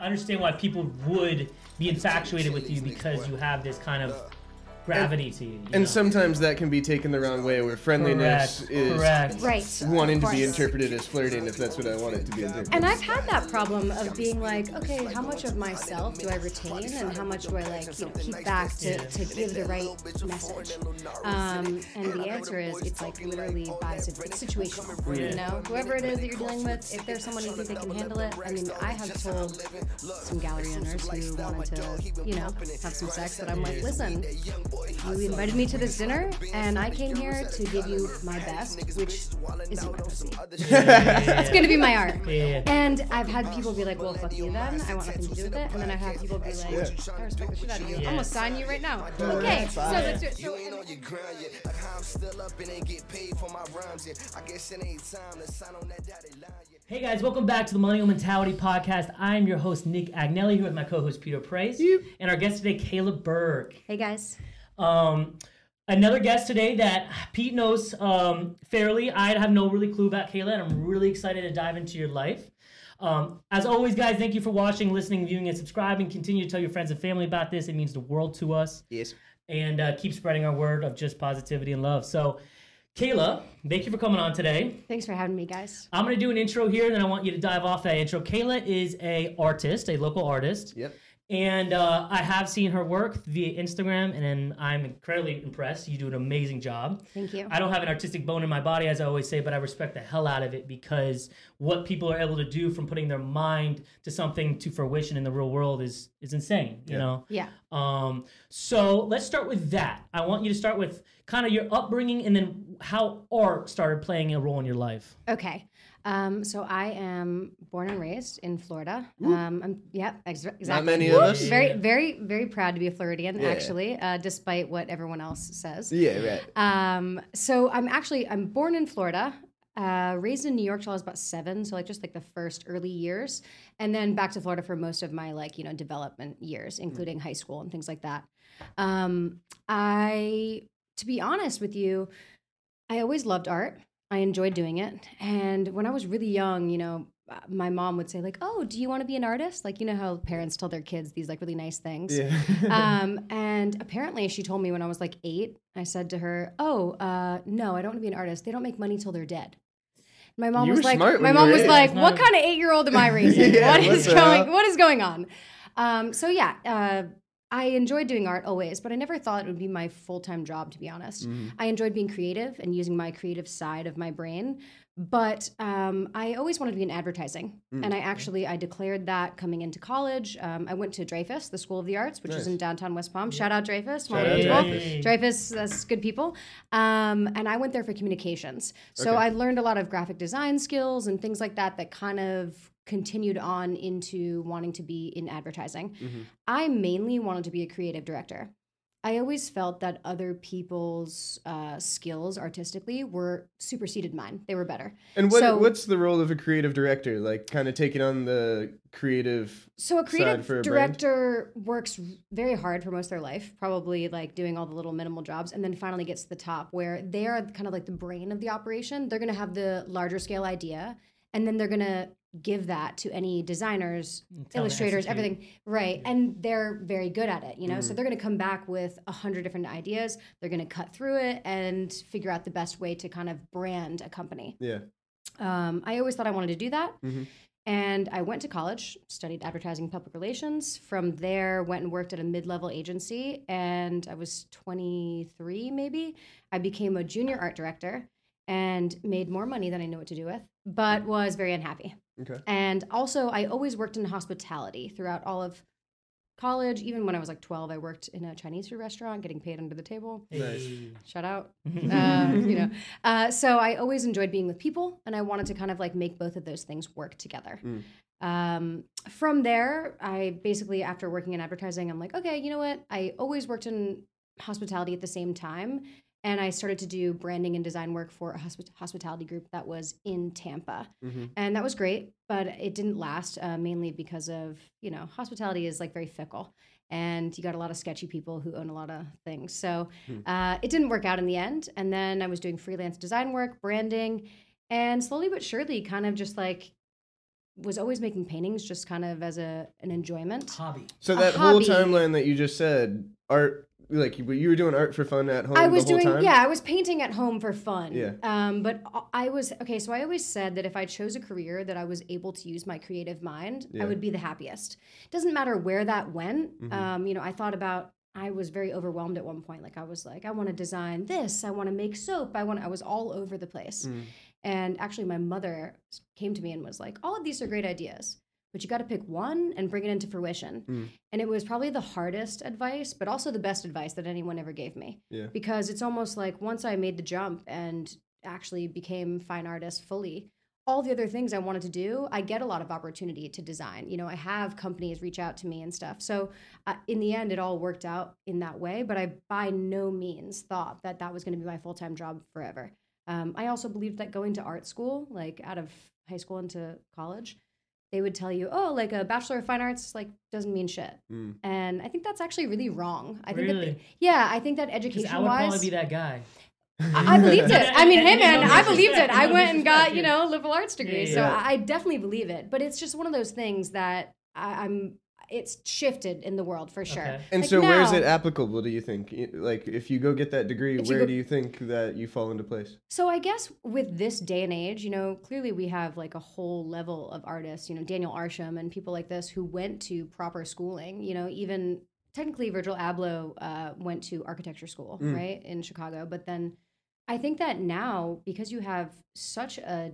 I understand why people would be infatuated with you because you have this kind of gravity to you. you And know? sometimes that can be taken the wrong way, where friendliness correct, is correct. Right. wanting to be interpreted as flirting, if that's what I want it to be interpreted. And I've had that problem of being like, okay, how much of myself do I retain, and how much do I like, you know, keep back to, to give the right message? Um, and the answer is, it's like literally by situ- it's situational. You know, whoever it is that you're dealing with, if there's someone you think they can handle it. I mean, I have told some gallery owners who wanted to, you know, have some sex that I'm like, listen, you invited me to this dinner, and I came here to give you my best, which isn't my. It's gonna be my art. Yeah. And I've had people be like, "Well, fuck you then. I want nothing to do with it." And then I've had people be like, "I respect the shit out of you. I'm gonna sign you right now." Okay, so let's do it. So, You know you grind, yeah. Like how I'm still up and ain't get paid for my rhymes, yeah. I guess it ain't time to sign on that dotted line, yeah. Hey guys, welcome back to the Millennial Mentality Podcast. I'm your host Nick Agnelli here with my co-host Peter Price and our guest today, Cayla Birk. hey guys. Um, another guest today that Pete knows um, fairly. I have no really clue about Cayla, and I'm really excited to dive into your life. Um, as always, guys, thank you for watching, listening, viewing, and subscribing. Continue to tell your friends and family about this. It means the world to us. Yes. And uh, keep spreading our word of just positivity and love. So, Cayla, thank you for coming on today. Thanks for having me, guys. I'm gonna do an intro here, and then I want you to dive off that intro. Cayla is a artist, a local artist. Yep. And uh, I have seen her work via Instagram, and then I'm incredibly impressed. You do an amazing job. Thank you. I don't have an artistic bone in my body, as I always say, but I respect the hell out of it because what people are able to do from putting their mind to something to fruition in the real world is is insane. You Yeah. know. Yeah. Um, so let's start with that. I want you to start with kind of your upbringing and then how art started playing a role in your life. Okay. Um, so I am born and raised in Florida. Um, I'm yeah, ex- exactly. Not many of us. Very, very, very proud to be a Floridian, Yeah. actually, uh, despite what everyone else says. Yeah, right. Um, so I'm actually I'm born in Florida, uh, raised in New York till I was about seven, so like just like the first early years, and then back to Florida for most of my like you know development years, including high school and things like that. Um, I, to be honest with you, I always loved art. I enjoyed doing it, and when I was really young, you know. uh, My mom would say like, "Oh, do you want to be an artist?" Like you know how parents tell their kids these like really nice things Yeah. um, and apparently she told me when I was like eight, I said to her, Oh, uh, no, I don't want to be an artist. They don't make money till they're dead. My mom You was like, my mom was eight. like, what kind of eight year old am I raising? Yeah, what is going, what is going on? Um, so yeah, uh, I enjoyed doing art always, but I never thought it would be my full time job, to be honest. Mm-hmm. I enjoyed being creative and using my creative side of my brain, but um, I always wanted to be in advertising, Mm. and I actually I declared that coming into college. Um, I went to Dreyfoos, the School of the Arts, which is in downtown West Palm. Shout out Dreyfoos, small Shout people. Dreyfoos. Dreyfoos, that's good people. Um, and I went there for communications. So Okay. I learned a lot of graphic design skills and things like that that kind of continued on into wanting to be in advertising. Mhm. I mainly wanted to be a creative director. I always felt that other people's uh, skills artistically were superseded mine. They were better. And what So- what's the role of a creative director? Like, kind of taking on the creative. So a creative a brand? director works very hard for most of their life, probably like doing all the little minimal jobs, and then finally gets to the top where they are kind of like the brain of the operation. They're going to have the larger scale idea, and then they're going to give that to any designers, illustrators, everything. Right, and they're very good at it. You know, so they're going to come back with a hundred different ideas. They're going to cut through it and figure out the best way to kind of brand a company. Yeah. Um, I always thought I wanted to do that. Mhm. And I went to college, studied advertising and public relations. From there, went and worked at a mid level agency. And I was 23, maybe. I became a junior art director and made more money than I knew what to do with, but was very unhappy. Okay. And also, I always worked in hospitality throughout all of college. Even when I was like 12, I worked in a Chinese food restaurant, getting paid under the table. Nice. Shout out uh, you know. Uh, so I always enjoyed being with people, and I wanted to kind of like make both of those things work together. Mm. Um, from there, I basically, after working in advertising, I'm like, okay, you know what? I always worked in hospitality at the same time. And I started to do branding and design work for a hospi- hospitality group that was in Tampa. Mhm. And that was great, but it didn't last uh, mainly because of, you know, hospitality is like very fickle and you got a lot of sketchy people who own a lot of things. So uh, it didn't work out in the end. And then I was doing freelance design work, branding, and slowly but surely kind of just like was always making paintings just kind of as a an enjoyment. Hobby. So A that whole timeline that you just said, art, like you, you were doing art for fun at home I was doing time. yeah, I was painting at home for fun. Yeah. Um, but I was okay. So I always said that if I chose a career that I was able to use my creative mind, Yeah. I would be the happiest. Doesn't matter where that went. Mhm. Um, you know, I thought about. I was very overwhelmed at one point. Like I was like, I want to design this. I want to make soap. I want. I was all over the place. Mm. And actually, my mother came to me and was like, "All of these are great ideas, but you got to pick one and bring it into fruition." Mm. And it was probably the hardest advice, but also the best advice that anyone ever gave me Yeah. because it's almost like once I made the jump and actually became fine artist fully, all the other things I wanted to do, I get a lot of opportunity to design. You know, I have companies reach out to me and stuff. So uh, in the end, it all worked out in that way. But I by no means thought that that was going to be my full time job forever. Um, I also believed that going to art school, like out of high school into college, they would tell you, oh, like a bachelor of fine arts, like doesn't mean shit. Mm. And I think that's actually really wrong. I think that, Really? yeah, I think that Because education I would wise, probably be that guy. I, I believed it. I mean, hey man, I believed it. I went and got you know liberal arts degree, Yeah, so yeah. I, I definitely believe it. But it's just one of those things that I, I'm. It's shifted in the world for sure. Okay. And Like so, where is it applicable? Do you think? Like, if you go get that degree, If you where go- do you think that you fall into place? So I guess with this day and age, you know, clearly we have like a whole level of artists, you know, Daniel Arsham and people like this who went to proper schooling. You know, even technically Virgil Abloh uh, went to architecture school, Mm. right, in Chicago. But then I think that now because you have such a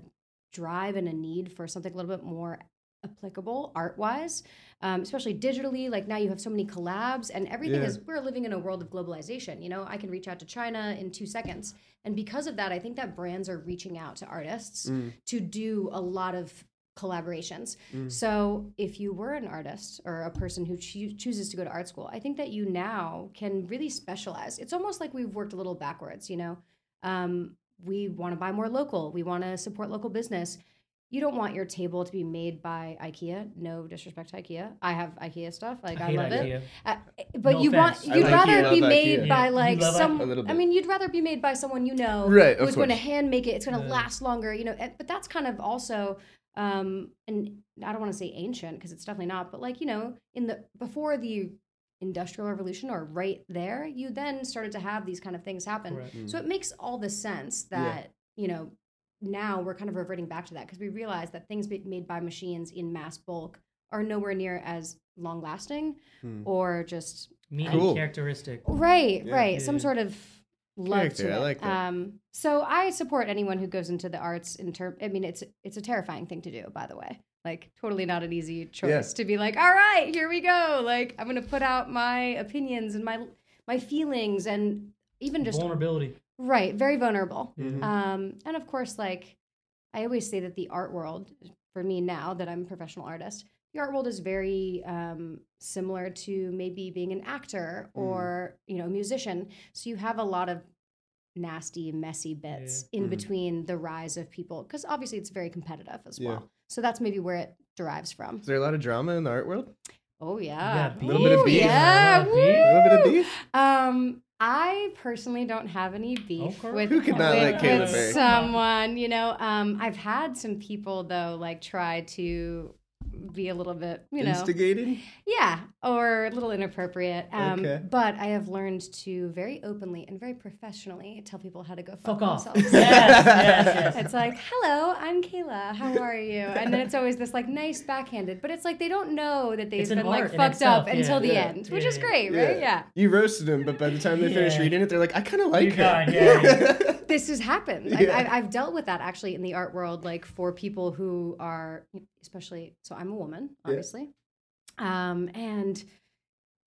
drive and a need for something a little bit more applicable art wise um, especially digitally like now you have so many collabs and everything Yeah. is we're living in a world of globalization you know? I can reach out to china in two seconds. And because of that i think that brands are reaching out to artists Mm. to do a lot of collaborations. Mm. so if you were an artist or a person who choo- chooses to go to art school i think that you now can really specialize. It's almost like we've worked a little backwards you know? Um, we want to buy more local. We want to support local business you don't want your table to be made by IKEA. No disrespect to IKEA. I have IKEA stuff. Like I, hate love it. Uh, but No you offense. want you'd like rather IKEA, be made IKEA. by You like some. I mean, you'd rather be made by someone you know Right, of who's going to hand make it. It's going to Yeah. last longer. You know, but that's kind of also. Um, and I don't want to say ancient because it's definitely not, but like you know, in the before the industrial revolution or right there, you then started to have these kind of things happen. Correct. Mm. So it makes all the sense Yeah. that, you know, now we're kind of reverting back to that because we realize that things made by machines in mass bulk are nowhere near as long lasting Hmm. or just Meaning Cool. characteristic. right, Yeah. right, Yeah, some sort of love Character, to it. I like that. Um, so I support anyone who goes into the arts in term. I mean, it's it's a terrifying thing to do, by the way. Like totally not an easy choice Yeah. to be like, all right, here we go. Like I'm gonna put out my opinions and my my feelings and even just Vulnerability. Right, very vulnerable. Mhm. Um, and of course, like I always say that the art world, for me now that I'm a professional artist, the art world is very um, similar to maybe being an actor Mm. or you know a musician. So you have a lot of nasty, messy bits in Mhm. between the rise of people because obviously it's very competitive as Yeah. well. So that's maybe where it derives from. Is there a lot of drama in the art world? Oh yeah, Yeah, Little bit of beef. Yeah, A little bit A of beef. Um, I personally don't have any beef Okay. with, Who could not with, like with someone. You know, um, I've had some people though, like try to be a little bit, you know, Instigated? yeah, or a little inappropriate. Um, Okay. But I have learned to very openly and very professionally tell people how to go fuck, Fuck off. yes, yes, yes. It's like, hello, I'm Cayla. How are you? And then it's always this like nice backhanded, but it's like they don't know that they've It's an been like fucked itself, up yeah. until the Yeah. end, which Yeah, is yeah. great, right? Yeah. You roasted them, but by the time they finish Yeah. reading it, they're like, I kind of like You're her. done, yeah, yeah. this has happened. I, Yeah. I, I've dealt with that actually in the art world, like for people who are, especially. So I'm a woman, Yeah. obviously, um, and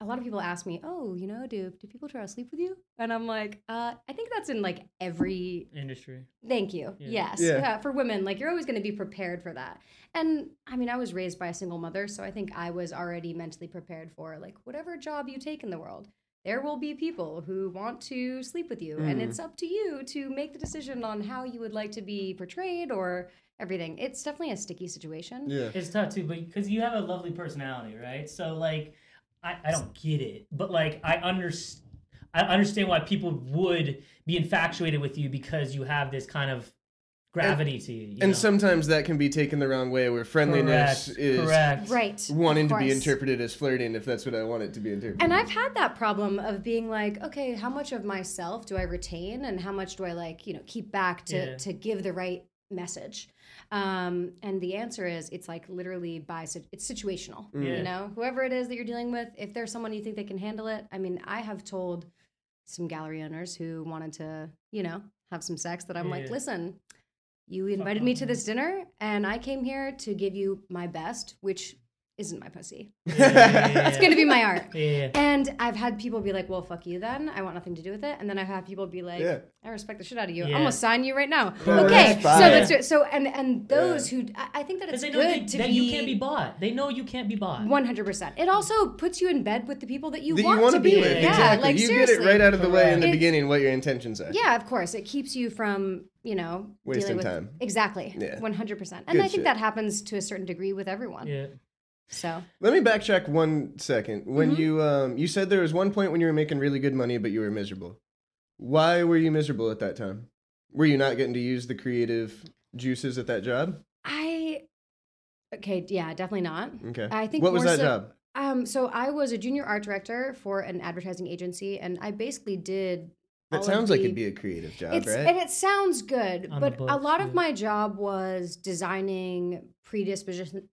a lot of people ask me, "Oh, you know, do do people try to sleep with you?" And I'm like, uh, I think that's in like every. Industry. Thank you. Yeah. Yes, Yeah. Yeah, for women, like you're always going to be prepared for that. And I mean, I was raised by a single mother, so I think I was already mentally prepared for like whatever job you take in the world. There will be people who want to sleep with you, and Mhm. it's up to you to make the decision on how you would like to be portrayed or everything. It's definitely a sticky situation. yeah. It's tough too, but because you have a lovely personality, right? So like, I, I don't get it, but like I understand. I understand why people would be infatuated with you because you have this kind of gravity to you. you and know? sometimes that can be taken the wrong way, where friendliness correct, is correct. Right. wanting to be interpreted as flirting, if that's what I want it to be interpreted. And I've had that problem of being like, okay, how much of myself do I retain and how much do I like, you know, keep back to Yeah. to give the right message? Um, and the answer is it's like literally by it's situational. Yeah. You know, whoever it is that you're dealing with, if there's someone you think they can handle it. I mean, I have told some gallery owners who wanted to, you know, have some sex that I'm like, listen, you invited me to this dinner and I came here to give you my best, which isn't my pussy. Yeah, yeah, yeah, It's gonna be my art. yeah. And I've had people be like, "Well, fuck you, then. I want nothing to do with it." And then I've had people be like, Yeah. "I respect the shit out of you. Yeah. I'm gonna sign you right now." Yeah, okay, that's so fine. let's do it. So and and those who I I think that Because it's they good they, to that be you can't be bought. They know you can't be bought. One hundred percent. It also puts you in bed with the people that you that want you want to be with. Yeah, exactly. like you seriously. get it right out of the way in the Correct. beginning what your intentions are. Yeah, of course. It keeps you from, you know, Wasting dealing with time. exactly. Yeah. One hundred percent. And Good I think shit. that happens to a certain degree with everyone. Yeah. So Let me backtrack one second. When Mm-hmm. you um you said there was one point when you were making really good money but you were miserable. Why were you miserable at that time? Were you not getting to use the creative juices at that job? I okay, yeah, definitely not. Okay. I think what was that so- job? Um, so I was a junior art director for an advertising agency, and I basically did. That all of sounds like it'd be a creative job, It's right? and it sounds good, On the but a books, lot yeah. of my job was designing predisposition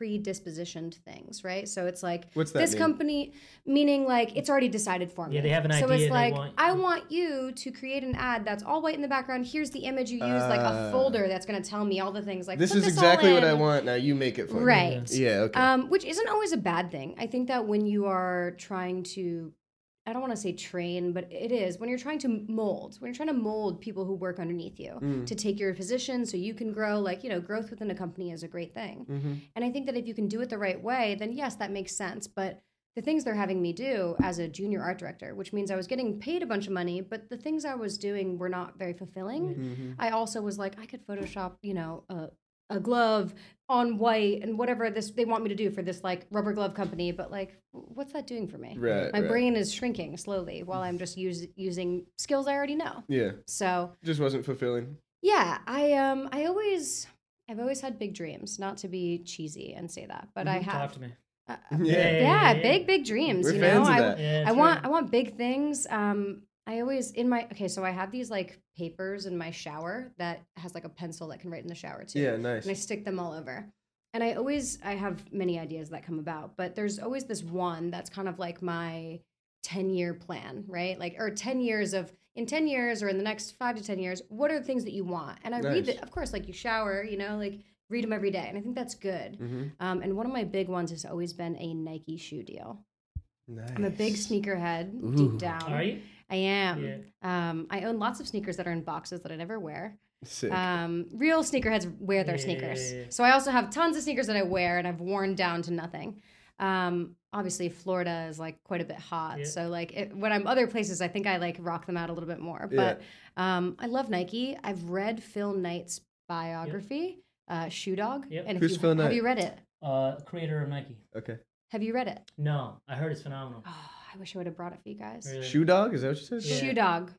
predispositioned things, right? So it's like What's that this mean? company, meaning like it's already decided for me. Yeah, they have an idea. So it's like want- I want you to create an ad that's all white in the background. Here's the image you use, like a Ah. folder that's going to tell me all the things. Like this is all exactly what I want. Now you make it for me. Right. Yeah, okay. Um, which isn't always a bad thing. I think that when you are trying to, I don't want to say train, but it is when you're trying to mold, when you're trying to mold people who work underneath you Mm. to take your position so you can grow. Like, you know, growth within a company is a great thing. Mm-hmm. And I think that if you can do it the right way, then yes, that makes sense. But the things they're having me do as a junior art director, which means I was getting paid a bunch of money, but the things I was doing were not very fulfilling. Mm-hmm. I also was like, I could Photoshop, you know, a, a glove on white and whatever this they want me to do for this like rubber glove company, but like, what's that doing for me? Right. My right. brain is shrinking slowly while I'm just use, using skills I already know. Yeah. So Just wasn't fulfilling. yeah, I um I always I've always had big dreams, not to be cheesy and say that, but I have Talk have to me. uh, Yeah. yeah, big big dreams. We're you fans know, of I. Yeah, I want right. I want big things. Um, I always in my okay, so I have these like papers in my shower that has like a pencil that can write in the shower too. Yeah, nice. And I stick them all over. And I always I have many ideas that come about, but there's always this one that's kind of like my 10 year plan, right? Like or 10 years of in 10 years or in the next 5 to 10 years, what are the things that you want? And I read Nice. it, of course, like you shower, you know, like read them every day. And I think that's good. Mm-hmm. Um, and one of my big ones has always been a Nike shoe deal. Nice. I'm a big sneakerhead Ooh. deep down. Are you? I am. Yeah. Um, I own lots of sneakers that are in boxes that I never wear. Sick. Um, real sneakerheads wear their Yeah, sneakers. yeah, yeah. So I also have tons of sneakers that I wear and I've worn down to nothing. Um, obviously Florida is like quite a bit hot. Yeah. So like it, when I'm other places, I think I like rock them out a little bit more. Yeah. But um, I love Nike. I've read Phil Knight's biography, uh, Shoe Dog. Yep. And Who's you, Phil have you read it? Uh, creator of Nike. okay. Have you read it? No, I heard it's phenomenal. I wish I would have brought it for you guys. Really. Shoe dog? Is that what you said? Yeah. Shoe Dog.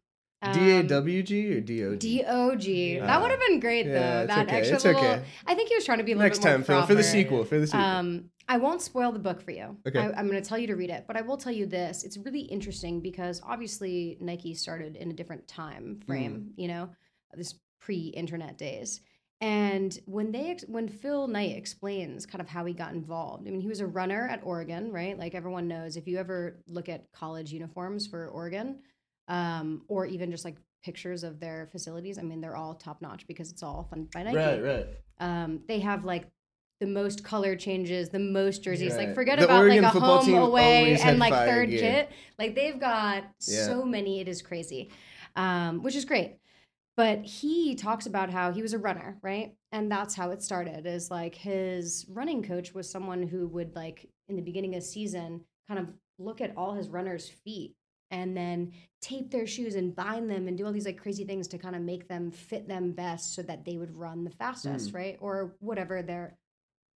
D A Um, W G or D O G? D O G. That would have been great though. it's That okay, extra it's little. okay. I think he was trying to be a little Next bit more time, Phil, for the sequel. For the sequel. Um, I won't spoil the book for you. Okay. I, I'm going to tell you to read it, but I will tell you this: it's really interesting because obviously Nike started in a different time frame. Mm. You know, this pre-internet days. And when they ex- when Phil Knight explains kind of how he got involved, I mean, he was a runner at Oregon, right? Like everyone knows, if you ever look at college uniforms for Oregon, um, or even just like pictures of their facilities, I mean, they're all top notch because it's all funded by Nike right, right. um, they have like the most color changes, the most jerseys. Right. Like forget The about Oregon like a home away and like third gear. kit. Like they've got Yeah. so many. It is crazy, um, which is great. But he talks about how he was a runner, right? And that's how it started. Is like his running coach was someone who would like in the beginning of season kind of look at all his runners' feet and then tape their shoes and bind them and do all these like crazy things to kind of make them fit them best so that they would run the fastest, mm. right? Or whatever their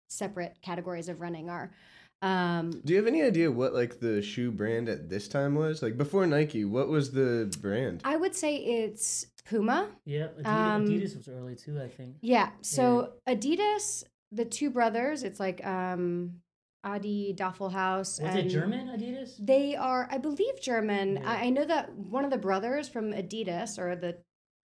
separate categories of running are. Um, Do you have any idea what like the shoe brand at this time was? Like before Nike, what was the brand? I would say it's Puma. Yeah, Adidas, Um, Adidas was early too, I think. Yeah. So Adidas, the two brothers, it's like um, Adi Doffelhaus. Was and it German Adidas? They are, I believe, German. Yeah. I, I know that one of the brothers from Adidas, or the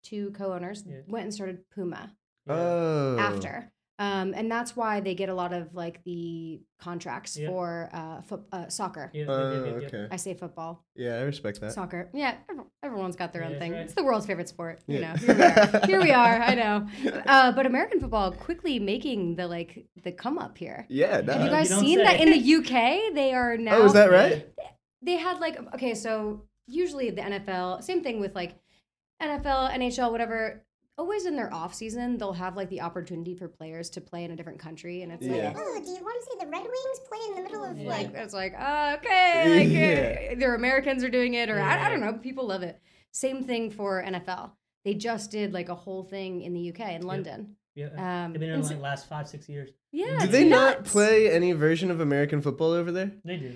two co-owners, Yeah. went and started Puma Yeah. Oh, after. Um, and that's why they get a lot of like the contracts Yeah. for uh, foot, uh, soccer. Yeah, yeah, Oh, yeah, yeah, yeah. okay. I say football, Yeah, I respect that. soccer. Yeah, every- everyone's got their Yeah, own that's thing. right. It's the world's favorite sport. You Yeah. know, here we are. Here we are. I know. Uh, but American football quickly making the like the come up here. Yeah, Have nah. you guys you don't seen say. that in the UK? They are now. Oh, is that right? They had like okay, so usually the NFL, same thing with like NFL, NHL, whatever. Always in their off season, they'll have like the opportunity for players to play in a different country, and it's Yeah. like, Oh, do you want to see the Red Wings play in the middle of Yeah. like? like it's like uh, okay, like Yeah. uh, either Americans are doing it or I, I don't know, people love it. Same thing for NFL. They just did like a whole thing in the UK in London. Yeah. Um, They've been in like so- last five, six years. yeah, Do it's they not play any version of American football over there? They do.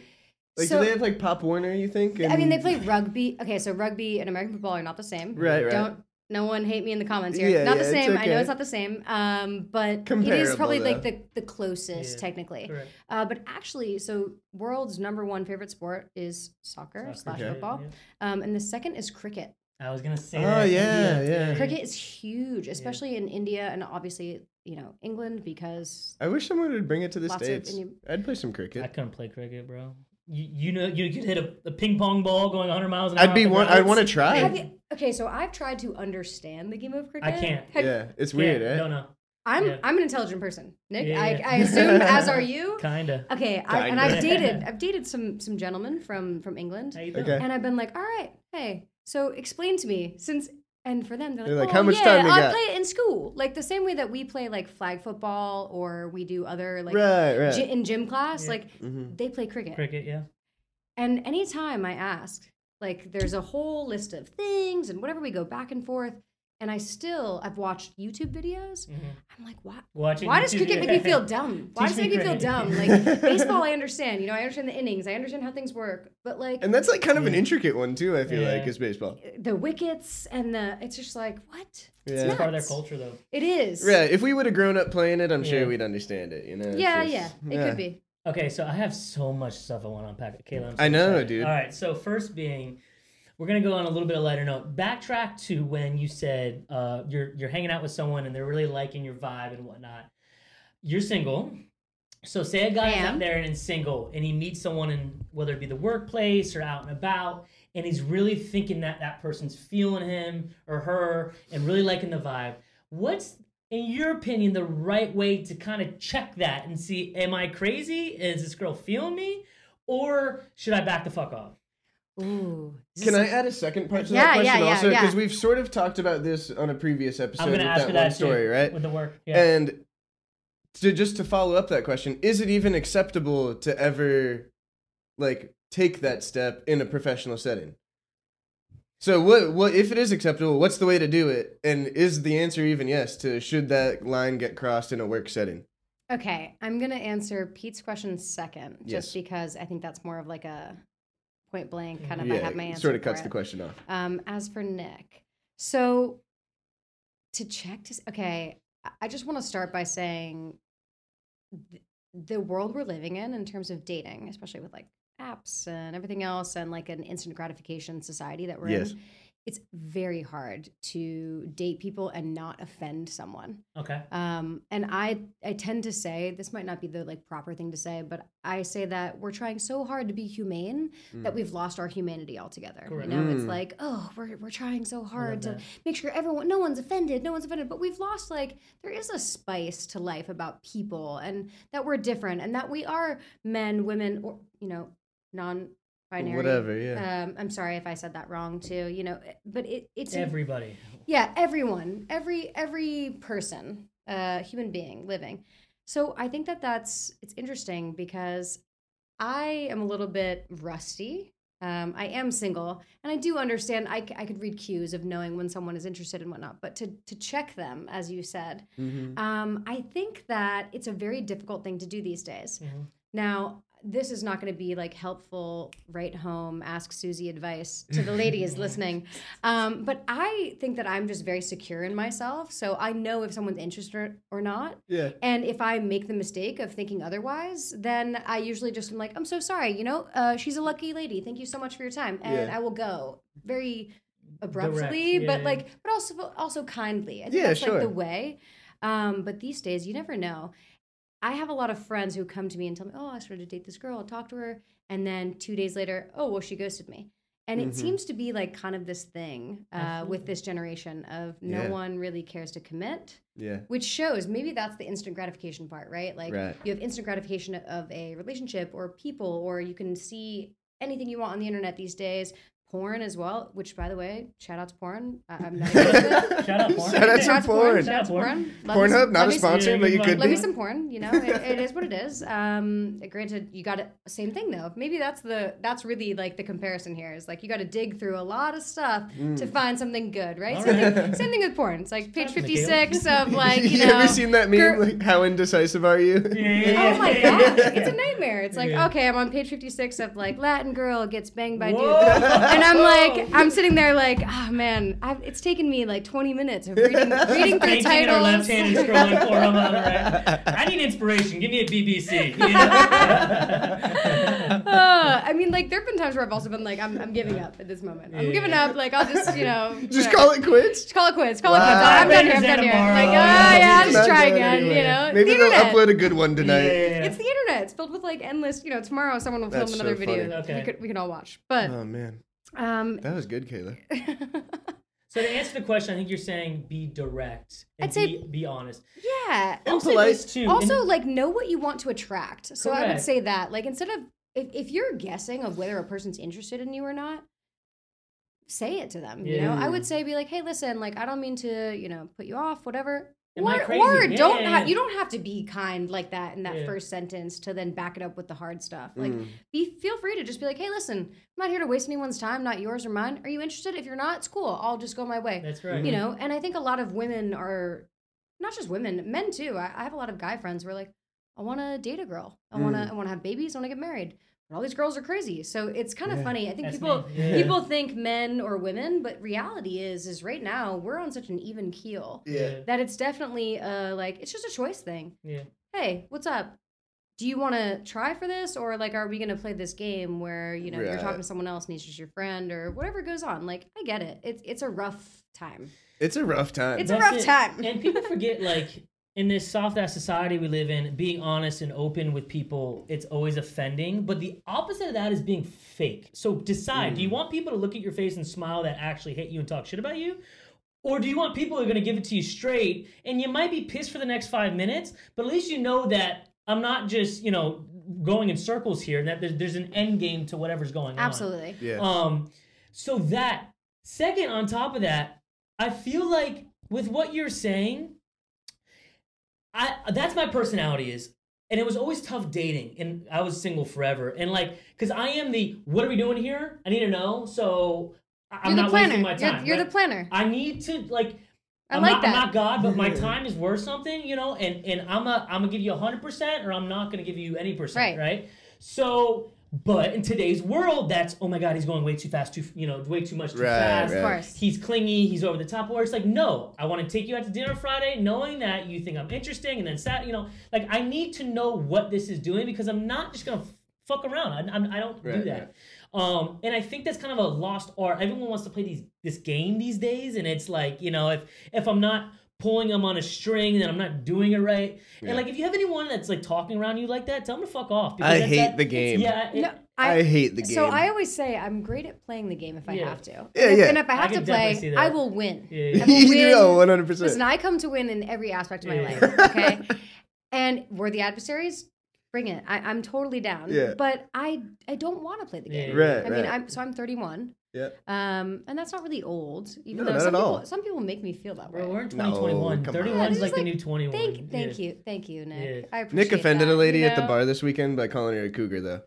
Like, So- do they have like Pop Warner? You think? I mean, they play rugby. Okay, so rugby and American football are not the same. Right, right. Don't no one hate me in the comments here. Yeah, not yeah, the it's same. I know it's not the same. Um, but it is Comparable, probably like the the closest Yeah, technically. Correct. Uh, but actually, so world's number one favorite sport is soccer, Soccer, slash Okay. football, yeah. um, and the second is cricket. I was gonna say. Oh, that. yeah, India, yeah. Cricket is huge, especially in India and obviously you know England because I wish someone would bring it to the Lots states. Indian- I'd play some cricket. I couldn't play cricket, bro. You, you know you could hit a, a ping pong ball going 100 miles an hour. I'd be one. I'd want to try. have you? Okay, so I've tried to understand the game of cricket. I can't. Have- Yeah, it's Yeah, weird, right? No, no. I'm Yeah. I'm an intelligent person, Nick. Yeah, I, yeah. I assume as are you. Kinda. Okay, I, and Kinda. I've dated I've dated some some gentlemen from from England, How you doing? Okay. and I've been like, all right, hey, so explain to me since. And for them, they're like, They're like, oh, "How much yeah, time you I got?" play it in school, like the same way that we play like flag football or we do other like right, right. gy- in gym class. Yeah. Like Mhm. they play cricket. Cricket, yeah. And anytime I ask, like, there's a whole list of things and whatever we go back and forth. And I still, I've watched YouTube videos. Mhm. I'm like, why? Watching Why does YouTube- cricket make me feel dumb? Why does it make me feel dumb? Like baseball, I understand. You know, I understand the innings. I understand how things work. But like And that's like kind of an intricate one too. I feel Yeah. like is baseball. the wickets and the, it's just like what? It's Yeah. It's part of their culture, though. It is. Right. If we would have grown up playing it, I'm Yeah. sure we'd understand it. You know. It's Yeah, just- yeah. It could be. Okay, so I have so much stuff I want to unpack. Cayla, I'm so I know, excited. dude. All right, so first being, we're gonna go on a little bit of lighter note. Backtrack to when you said uh, you're you're hanging out with someone and they're really liking your vibe and whatnot. You're single. So say a guy is out there and is single and he meets someone in whether it be the workplace or out and about and he's really thinking that that person's feeling him or her and really liking the vibe. What's in your opinion the right way to kind of check that and see am I crazy? Is this girl feeling me? Or should I back the fuck off? Ooh. Can this- I add a second part to Yeah, that question yeah, yeah, also? yeah. Because we've sort of talked about this on a previous episode I'm with gonna ask that you one that story, too, right? With the work. Yeah. And to just to follow up that question, is it even acceptable to ever like take that step in a professional setting? So what what if it is acceptable, what's the way to do it? And is the answer even yes to should that line get crossed in a work setting? Okay, I'm gonna answer Pete's question second, just Yes. because I think that's more of like a point blank kind of. I have my answer. sort of cuts it. the question off. Um, as for Nick, so to check to okay, I- I just want to start by saying th- the world we're living in, in terms of dating, especially with like apps and everything else, and like an instant gratification society that we're Yes. in, it's very hard to date people and not offend someone. okay. Um, and I I tend to say this might not be the like proper thing to say, but I say that we're trying so hard to be humane that we've lost our humanity altogether. Correct. You know, it's Mm. like oh, we're we're trying so hard to that. make sure everyone, no one's offended, no one's offended, but we've lost like there is a spice to life about people and that we're different and that we are men, women, or you know, non. Binary. Whatever, yeah. Um, I'm sorry if I said that wrong too. You know, but it, it's Everybody. yeah everyone every every person uh human being living so i think that that's it's interesting because i am a little bit rusty um, I am single, and I do understand. I, I could read cues of knowing when someone is interested and whatnot, but to to check them, as you said, Mhm. um, I think that it's a very difficult thing to do these days. Mhm. Now, this is not going to be like helpful right home ask susie advice to the ladies listening. Um, but i think that i'm just very secure in myself so i know if someone's interested or not. Yeah. and if i make the mistake of thinking otherwise then i usually just am like i'm so sorry you know uh, she's a lucky lady thank you so much for your time and Yeah. i will go. Very abruptly yeah, but yeah. like but also also kindly. I think Yeah, that's like the way. Um, but these days you never know I have a lot of friends who come to me and tell me, "Oh, I started to date this girl, I talk to her," and then two days later, "Oh, well, she ghosted me." And it Mhm. seems to be like kind of this thing uh, with this generation of no Yeah. one really cares to commit, Yeah. which shows maybe that's the instant gratification part, right? Like Right. you have instant gratification of a relationship or people, or you can see anything you want on the internet these days. Porn as well, which by the way, shout out to porn. I- I'm not against it. Shout out porn. Shout out Shout out to to porn. porn. Shout out to Porn. porn. Love me some- Pornhub, not love a me some- sponsor, but you you could Love me be. some porn, you know. It, it is what it is. Um, granted, you got it. Same thing though. Maybe that's the that's really like the comparison here is like you got to dig through a lot of stuff Mm. to find something good, right? All Same, right. Thing, same thing with porn. It's like page Stop, fifty six of like you you know. ever seen that meme? gir- like, how indecisive are you? Yeah, yeah, yeah, Oh my yeah, gosh, it's a nightmare. It's like, Yeah. okay, I'm on page 56 of like Latin girl gets banged by dude. Whoa. And I'm like, I'm sitting there like, oh man, I've, it's taken me like 20 minutes of reading, reading through Painting in our titles. left hand and scrolling for on the right. I need inspiration. Give me a BBC. you know? Uh, I mean, like, there have been times where I've also been like, I'm, I'm giving up at this moment. I'm Yeah. giving up. Like, I'll just, you know. Just whatever. call it quits. Just call it quits. Call it Wow. quits. I'm done here. I'm done here. Like, oh, Yeah. yeah, It's just try again, anywhere. you know? Maybe the they'll internet. upload a good one tonight. Yeah. It's the internet. It's filled with like endless, you know, tomorrow someone will film That's another so video funny. Okay. we, could, we can all watch. But, Oh man, um, that was good, Cayla. So to answer the question, I think you're saying be direct and I'd say- be, be honest. yeah. I'll polite. too. also and- like know what you want to attract so i would say that like instead of if, if you're guessing of whether a person's interested in you or not say it to them you know i would say be like hey listen like i don't mean to you know put you off whatever Am or, crazy? or Yeah, don't yeah, ha- you don't have to be kind like that in that Yeah. first sentence to then back it up with the hard stuff. Like Mm. be feel free to just be like hey listen i'm not here to waste anyone's time not yours or mine. Are you interested? If you're not it's cool. I'll just go my way. That's right. you know and i think a lot of women are not just women men too. I, I have a lot of guy friends who are like i want to date a girl. I want to Mm. i want to have babies. I want to get married but all these girls are crazy so it's kind of Yeah. funny i think That's people. Yeah. people think men or women but reality is is right now we're on such an even keel Yeah. that it's definitely uh like it's just a choice thing Yeah. hey what's up do you want to try for this or like are we going to play this game where you know you're talking to someone else and he's just your friend or whatever goes on like i get it it's it's a rough time It's a rough time. It's a rough it. time. and people forget, like, in this soft ass society we live in, being honest and open with people, it's always offending. But the opposite of that is being fake. So decide do you want people to look at your face and smile that actually hate you and talk shit about you? Or do you want people who are going to give it to you straight and you might be pissed for the next five minutes, but at least you know that I'm not just, you know, going in circles here, and that there's, there's an end game to whatever's going on. absolutely yeah. Um, so that second, on top of that, I feel like with what you're saying, I that's my personality is, and it was always tough dating, and I was single forever, and like, cause I am the what are we doing here? I need to know, so I- I'm you're the not planner wasting my you're, time. you're the planner I need to like. I I'm like not, that. I'm not God, but my time is worth something, you know. And and I'm a I'm gonna give you hundred percent, or I'm not gonna give you any percent, Right. right? So, but in today's world, that's oh my God, he's going way too fast, too you know, way too much too Right, fast. right. of course He's clingy, he's over the top. Or it's like, no, I want to take you out to dinner Friday, knowing that you think I'm interesting, and then Sat, you know, like I need to know what this is doing because I'm not just gonna fuck around. I, I'm, I don't do Right, that. Um, and I think that's kind of a lost art. Everyone wants to play these this game these days, and it's like you know, if if I'm not pulling them on a string, then I'm not doing it right. Yeah. And like, if you have anyone that's like talking around you like that, tell them to fuck off. I that's- hate that- the game. Yeah, it- no, I, hate the game. so I always say I'm great at playing the game if I Yeah. have to. Yeah, and if, yeah. And if I I have can to play. I will win. Yeah, yeah. I will know, one hundred percent. Listen, I come to win in every aspect of my Yeah. life. Okay, and we're the adversaries. Bring it. I, I'm totally down. Yeah. But I I don't want to play the game. Yeah. Right, I mean, right. I'm so I'm 31. Yeah. Um, and that's not really old, even No, though not some at people all. some people make me feel that way. Bro, we're in No, 2021. come on. 31 is this like the new 21. Thank, thank Yeah. you, thank you, Nick. Yeah. I appreciate Nick offended that, a lady you at the know? bar this weekend by calling her a cougar, though.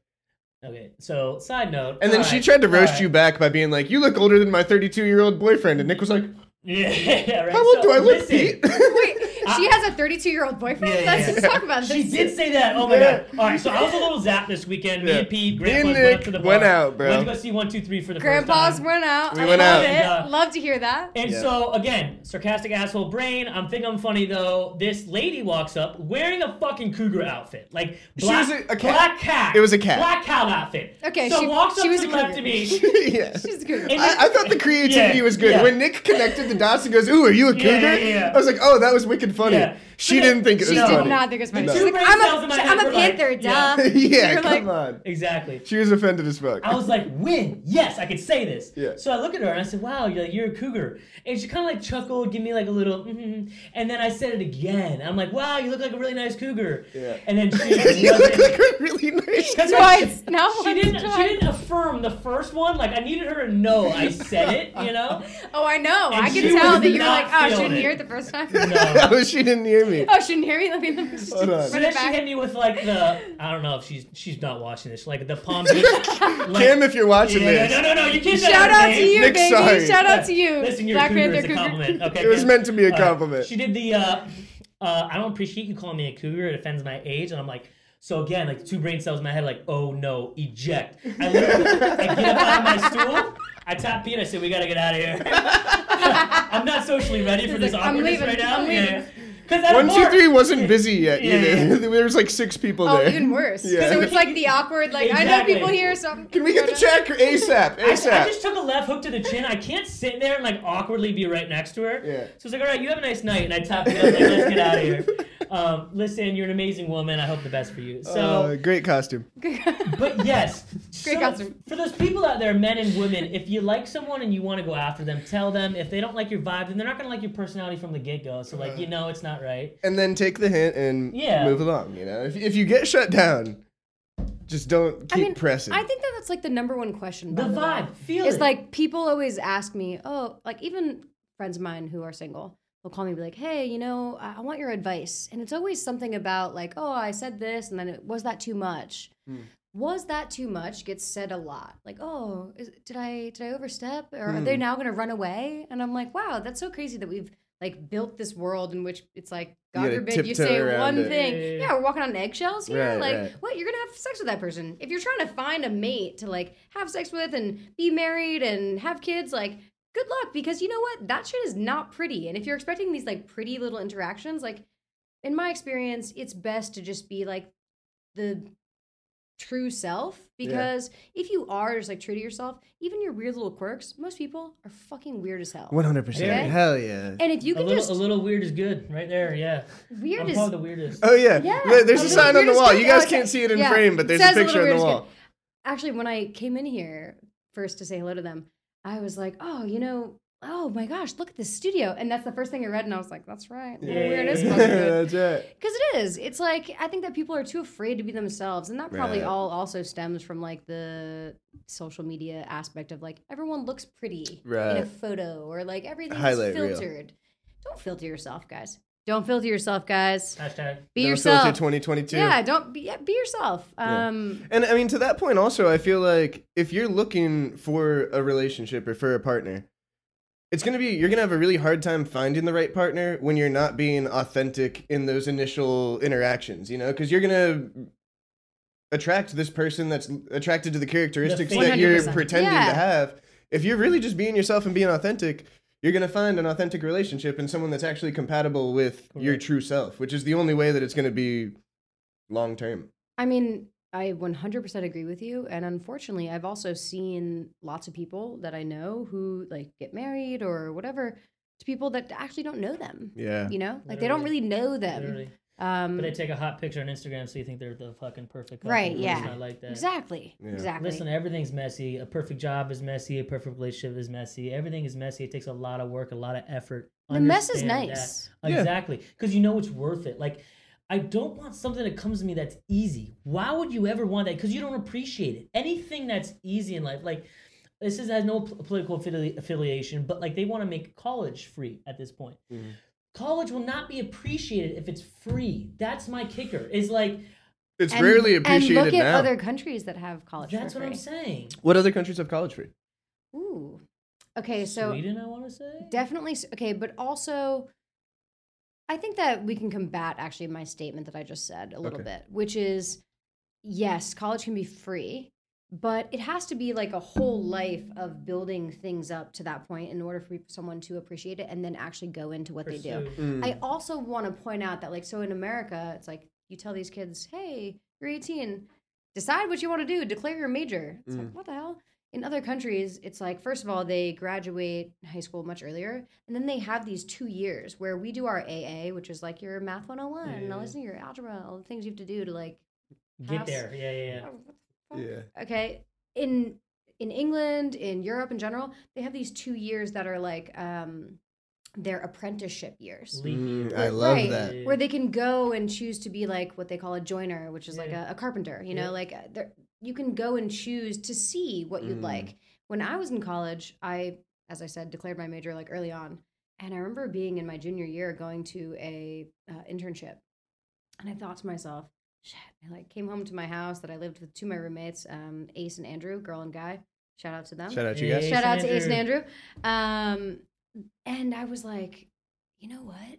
Okay, so side note. And then she alright, tried to roast alright. you back by being like, "You look older than my 32 year old boyfriend." And Nick was like, Yeah, yeah, right. "How old So, do I look, listen, Pete?" Wait, she has a 32 year old boyfriend. Yeah, yeah, Let's yeah. just talk about this. She did say that. Oh my Yeah. god! All right, so I was a little zapped this weekend. Me Yeah. and Pete, Me and went up Nick to the bar. went out, bro. Went to go see one, two, three for the Grandpa's first time. went out. We I went love out. it. Yeah. Uh, love to hear that. And Yeah. so again, sarcastic asshole brain. I'm thinking I'm funny though. This lady walks up wearing a fucking cougar outfit, like She black, was a- a cat. black cat. It was a cat. Black cat outfit. Okay, so she- walks up she was to a the left cougar. of me. yeah. She's good. And I, I thought the creativity Yeah, was good. yeah. When Nick connected the dots and goes, "Ooh, are you a cougar?" yeah, yeah. I was like, "Oh, that was wicked funny." Yeah. She But didn't think it She was No. did funny. not think it was funny. No. She's Two like, I'm cells in a, my I'm a were like- panther, yeah. duh. yeah, come like- on. exactly. She was offended as fuck. I was like, win. Yes, I could say this. Yeah. So I look at her and I said, wow, you're like, you're a cougar. And she kind of like chuckled, give me like a little, mm-hmm. and then I said it again. I'm like, wow, you look like a really nice cougar. Yeah. And then she you look like a really nice. Cause Twice. Now she didn't. She didn't affirm the first one. Like I needed her to know I said it. You know. Oh, I know. And I can tell that you were not like, oh, I feeling shouldn't hear it the first time. No. oh, she didn't hear me. Oh, shouldn't hear me. Let me, let me just Hold on. So then she hit me with like the I don't know if she's she's not watching this like the Palm Beach. like, Kim, if you're watching yeah, this, no, no, no, you can't. say Shout her out to you, Nick, baby. sorry. Shout out to you. Listen, your Black cougar Panther is a compliment. Okay, it was good. meant to be a Uh, compliment. she did the. Uh, uh, I don't appreciate you calling me a cougar. It offends my age, and I'm like. So again, like two brain cells in my head, like, oh no, eject. I literally, I get up out of my stool, I tap Pete, I say, we gotta get out of here. I'm not socially ready for this like, I'm awkwardness leaving, right now. I'm leaving. Yeah. Because at two, three wasn't busy yet Yeah, either. yeah. there was like six people Oh, there. even worse. Yeah. So it's like the awkward, like, I know people here, so I'm Can we get the check ASAP? I, I just took a left hook to the chin. I can't sit there and like awkwardly be right next to her. Yeah. So it's like, all right, you have a nice night, and I tapped it up, like, let's get out of here. Um, listen, you're an amazing woman. I hope the best for you. So, Uh, great costume. but yes, Great so costume. for those people out there, men and women, if you like someone and you want to go after them, tell them. If they don't like your vibe, then they're not gonna like your personality from the get go. So like, you know, it's not right. And then take the hint and Yeah. move along. You know, if if you get shut down, just don't keep I mean, pressing. I think that that's like the number one question. by The way. vibe, feel It's it. like people always ask me, oh, like even friends of mine who are single, they'll call me and be like, hey, you know, I, I want your advice. And it's always something about like, oh, I said this, and then it, was that too much? Hmm. Was that too much? Gets said a lot. Like, oh, is, did I did I overstep? Or are they hmm. now going to run away? And I'm like, wow, that's so crazy that we've like built this world in which it's like, God gotta forbid you say one it. thing. Yeah, yeah, yeah. Yeah, we're walking on eggshells here. Right, like, right. what? You're gonna have sex with that person. If you're trying to find a mate to like have sex with and be married and have kids, like, good luck because you know what? That shit is not pretty. And if you're expecting these like pretty little interactions, like, in my experience, it's best to just be like the true self because if you are just like true to yourself, even your weird little quirks, most people are fucking weird as hell. One hundred percent. Okay. Hell yeah. And if you a can little, just a little weird is good, right there. Yeah, weird I'm is probably the weirdest. Oh yeah. Yeah, There's a a sign on the wall. You guys can't see it in Yeah. frame, but there's a says a picture little on the wall. actually when I came in here first to say hello to them, I was like, oh, you know, oh my gosh, look at this studio. And that's the first thing I read, and I was like, that's right. Yeah, weird yeah, is yeah. fucking good. That's right. Because it is. It's like I think that people are too afraid to be themselves, and that probably Right. all also stems from like the social media aspect of like everyone looks pretty in a photo or like everything's Highlight reel. filtered. Don't filter yourself, guys. Don't filter yourself, guys. Hashtag. Be No yourself. filter 2022. Yeah, don't be yeah, be yourself. Yeah. Um And I mean, to that point, also, I feel like if you're looking for a relationship or for a partner, it's gonna be you're gonna have a really hard time finding the right partner when you're not being authentic in those initial interactions. You know, because you're gonna attract this person that's attracted to the characteristics fake- that you're pretending Yeah. to have. If you're really just being yourself and being authentic. You're gonna find an authentic relationship and someone that's actually compatible with your true self, which is the only way that it's gonna be long term. I mean, I 100% agree with you. And unfortunately, I've also seen lots of people that I know who like get married or whatever to people that actually don't know them. Yeah. You know, like they don't really know them. Literally. Um, But they take a hot picture on Instagram, so you think they're the fucking perfect. couple. right? Yeah. not like that. Exactly. Yeah. Exactly. Listen, everything's messy. A perfect job is messy. A perfect relationship is messy. Everything is messy. It takes a lot of work, a lot of effort. the mess is nice. that. Exactly, because you know it's worth it. Like, I don't want something that comes to me that's easy. Why would you ever want that? Because you don't appreciate it. Anything that's easy in life, like this is has no p- political affili- affiliation, but like they want to make college free at this point. Mhm. College will not be appreciated if it's free. That's my kicker. Is like It's And- rarely And appreciated look at now. other countries that have college. that's for what I'm saying. What other countries have college free? Ooh. Okay, so Sweden, I want to say. definitely okay, but also I think that we can combat actually my statement that I just said a little Okay. bit, which is yes, college can be free, but it has to be like a whole life of building things up to that point in order for someone to appreciate it and then actually go into what they do. Mm. I also want to point out that, like, so in America, it's like you tell these kids, hey, you're 18, decide what you want to do, declare your major. It's like, what the hell? In other countries, it's like, first of all, they graduate high school much earlier, and then they have these two years where we do our AA, which is like your math 101, and Yeah. all this, your algebra, all the things you have to do to like Get pass- there. Yeah, yeah, yeah. Oh, what the fuck? Yeah. Okay. In in England, in Europe in general, they have these two years that are like um their apprenticeship years. Mm. I love Right. that. Where they can go and choose to be like what they call a joiner, which is like a, a carpenter, you Yeah. know, like uh, there- you can go and choose to see what you'd Mm. like. When I was in college, I, as I said, declared my major like early on. And I remember being in my junior year going to a uh, internship. And I thought to myself, shit, I like came home to my house that I lived with two of my roommates, um, Ace and Andrew, girl and guy. Shout out to them. Shout out to you Hey. guys. Shout out and to Ace and Andrew. Andrew. Um, and I was like, you know what?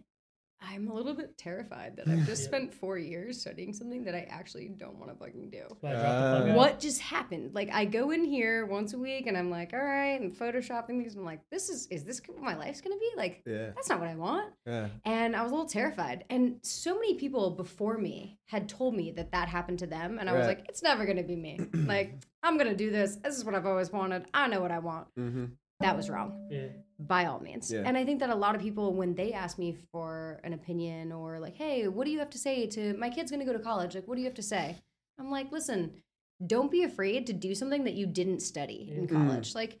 I'm a little bit terrified that I've just Yeah. spent four years studying something that I actually don't want to fucking do. So I dropped the fuck Uh. What just happened? Like I go in here once a week and I'm like, all right, and photoshopping these. I'm like, this is is this what my life's gonna be? Like Yeah. that's not what I want. Yeah. And I was a little terrified. And so many people before me had told me that that happened to them. And I was like, it's never going to be me. like, I'm going to do this. This is what I've always wanted. I know what I want. Mm-hmm. That was wrong Yeah. by all means. Yeah. And I think that a lot of people, when they ask me for an opinion or like, hey, what do you have to say to my kid's going to go to college? Like, what do you have to say? I'm like, listen, don't be afraid to do something that you didn't study in Mm. college. Like,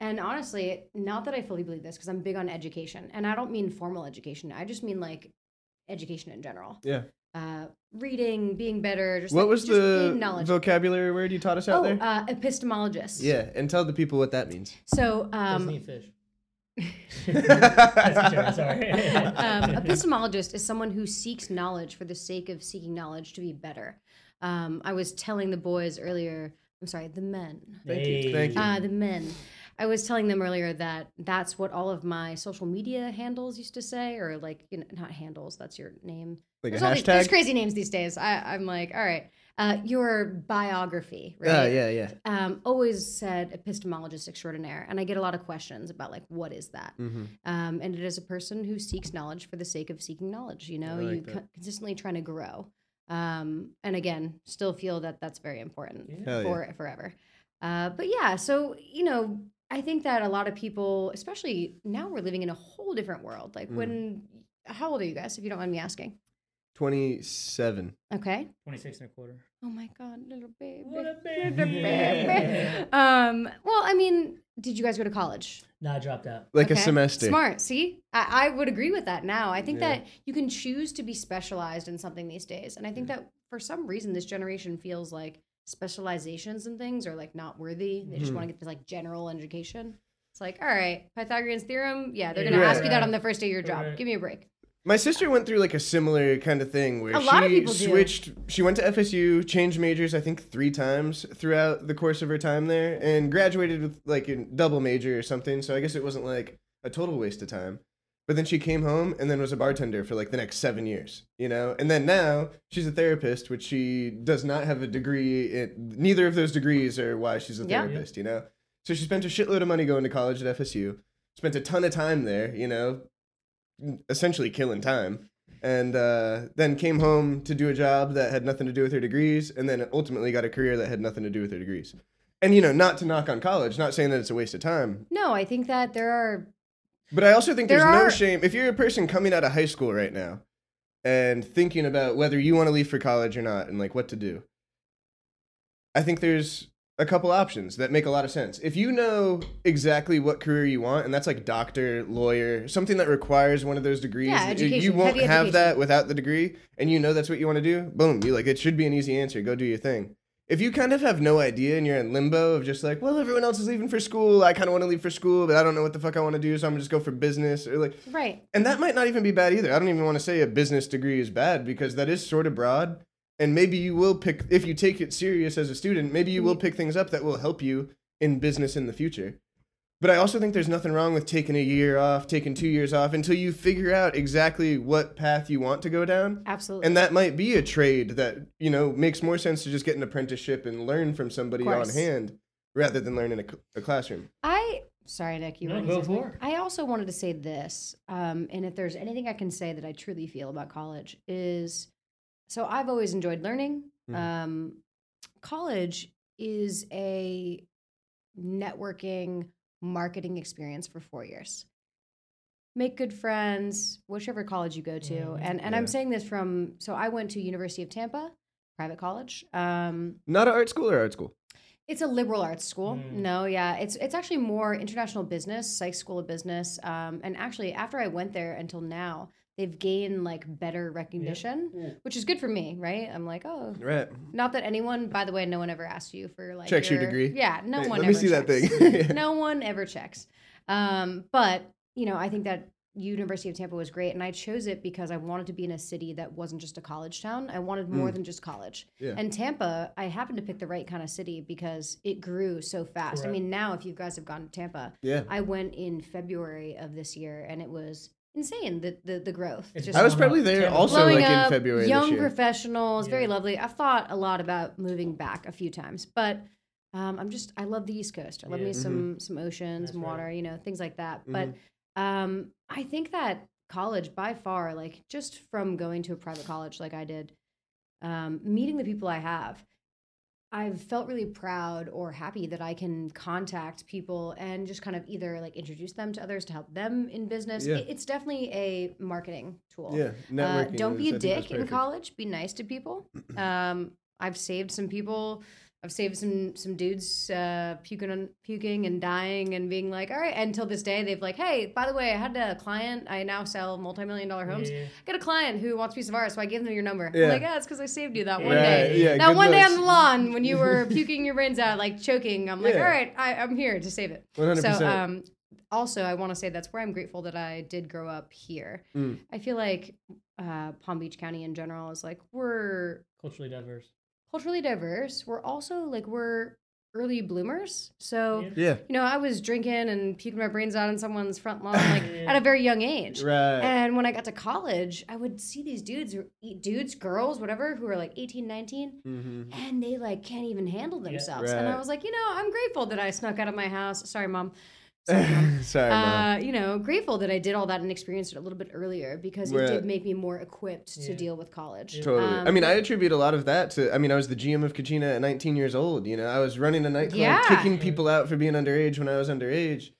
and honestly, not that I fully believe this because I'm big on education, and I don't mean formal education. I just mean like education in general. Yeah. Uh, reading, being better. Just What like, was just the knowledge? vocabulary word you taught us out oh, there? uh, epistemologist. yeah, and tell the people what that means. So, um, eat fish. Joke, sorry. um, epistemologist is someone who seeks knowledge for the sake of seeking knowledge to be better. Um, I was telling the boys earlier, I'm sorry, the men, Thank you. Thank you. uh, the men. I was telling them earlier that that's what all of my social media handles used to say, or like, you know, not handles, that's your name. Like a there's, these- there's crazy names these days. I, I'm like, all right, uh, your biography, right? Ah, yeah, yeah. um, always said epistemologist extraordinaire, and I get a lot of questions about like what is that. Mm-hmm. Um, and it is a person who seeks knowledge for the sake of seeking knowledge. You know, like you co- consistently trying to grow. Um, and again, still feel that that's very important yeah. for forever. Uh, but yeah, so you know, I think that a lot of people, especially now, we're living in a whole different world. Like Mm. when, how old are you guys, if you don't mind me asking? 27. Okay. 26 and a quarter. Oh my God, little baby. What a Little baby. baby. um, well, I mean, did you guys go to college? No, I dropped out. Like a semester. Smart. See, I, I would agree with that now. I think Yeah. that you can choose to be specialized in something these days. And I think that for some reason, this generation feels like specializations and things are like not worthy. They just Mhm. want to get this like general education. It's like, all right, Pythagorean's theorem. Yeah, they're going to Right. ask you that on the first day of your job. Right. Give me a break. My sister went through like a similar kind of thing where A she lot of people do. switched. She went to FSU, changed majors, I think three times throughout the course of her time there, and graduated with like a double major or something. So I guess it wasn't like a total waste of time. But then she came home and then was a bartender for like the next seven years, you know. And then now she's a therapist, which she does not have a degree. in Neither of those degrees are why she's a Yeah. therapist, you know. So she spent a shitload of money going to college at FSU. Spent a ton of time there, you know, essentially killing time and uh, then came home to do a job that had nothing to do with her degrees, and then ultimately got a career that had nothing to do with her degrees. And you know, not to knock on college, not saying that it's a waste of time, No, I think that there are but I also think There there's no shame if you're a person coming out of high school right now and thinking about whether you want to leave for college or not, and like what to do. I think there's a couple options that make a lot of sense. If you know exactly what career you want, and that's like doctor, lawyer, something that requires one of those degrees, Yeah, you- education, you won't have education. that without the degree, and you know that's what you want to do. Boom, you like it should be an easy answer. Go do your thing. If you kind of have no idea and you're in limbo of just like, well, everyone else is leaving for school, I kind of want to leave for school, but I don't know what the fuck I want to do, so I'm gonna just go for business or like, right. and that might not even be bad either. I don't even want to say a business degree is bad because that is sort of broad. And maybe you will pick, if you take it serious as a student, maybe you will pick things up that will help you in business in the future. But I also think there's nothing wrong with taking a year off, taking two years off until you figure out exactly what path you want to go down. Absolutely. And that might be a trade that, you know, makes more sense to just get an apprenticeship and learn from somebody on hand rather than learn in a, a classroom. I sorry, Nick. You No, wanted go to say something? for. I also wanted to say this, um, and if there's anything I can say that I truly feel about college is, so I've always enjoyed learning. Mhm. Um, college is a networking marketing experience for four years. Make good friends, whichever college you go to, Mhm. and and. Yeah. I'm saying this from so I went to University of Tampa, private college. Um, Not an art school or art school? it's a liberal arts school. Mm. No, yeah, it's it's actually more international business, psych school of business. Um, and actually, after I went there until now, they've gained like better recognition, Yeah. which is good for me, right? I'm like, oh, Right. not that anyone. By the way, no one ever asked you for like Checks your degree. Yeah, no Hey, one. let me ever see that checks. thing. no one ever checks. Um, but you know, I think that University of Tampa was great, and I chose it because I wanted to be in a city that wasn't just a college town. I wanted more than just college. Mm. Yeah. And Tampa, I happened to pick the right kind of city because it grew so fast. I mean, now if you guys have gone to Tampa, Yeah. I went in February of this year, and it was insane the the, the growth. It's Just I was probably there Tampa. also blowing like up, in February young this year. professionals, very lovely. I've thought a lot about moving back a few times, but um, I'm just I love the East Coast. I love Yeah. me some some oceans, That's some right. water, you know, things like that. Mm-hmm. But um, I think that college, by far, like just from going to a private college like I did, um, meeting the people I have. I've felt really proud or happy that I can contact people and just kind of either like introduce them to others to help them in business. Yeah. It- It's definitely a marketing tool. yeah. Uh, Networking. don't be a dick in college. Be nice to people. Um, I've saved some people. I've saved some some dudes uh, puking on, puking and dying and being like, all right. Until this day, they've like, hey, by the way, I had a client. I now sell multi million dollar homes. Yeah. I got a client who wants a piece of art, so I gave them your number. Yeah. I'm like, yeah, it's because I saved you that one Right, day. yeah, that good one day on the lawn when you were puking your brains out, like choking. I'm like, Yeah. all right, I, I'm here to save it. 100%. So, um, also, I want to say that's where I'm grateful that I did grow up here. Mm. I feel like uh, Palm Beach County in general is like we're Culturally diverse. Culturally diverse. We're also like we're early bloomers. So, Yeah. yeah. you know, I was drinking and puking my brains out on someone's front lawn like at a very young age. Right. And when I got to college, I would see these dudes, or dudes, girls, whatever, who are like 18, 19, hmm and they like can't even handle themselves. And I was like, you know, I'm grateful that I snuck out of my house. Sorry, mom. Sorry, mom. Sorry, Mom. Uh, you know, grateful that I did all that and experienced it a little bit earlier because it did make me more equipped to deal with college. Totally. Um, I mean, I attribute a lot of that to. I mean, I was the GM of Kachina at 19 years old. You know, I was running a nightclub, Yeah. kicking people out for being underage when I was underage,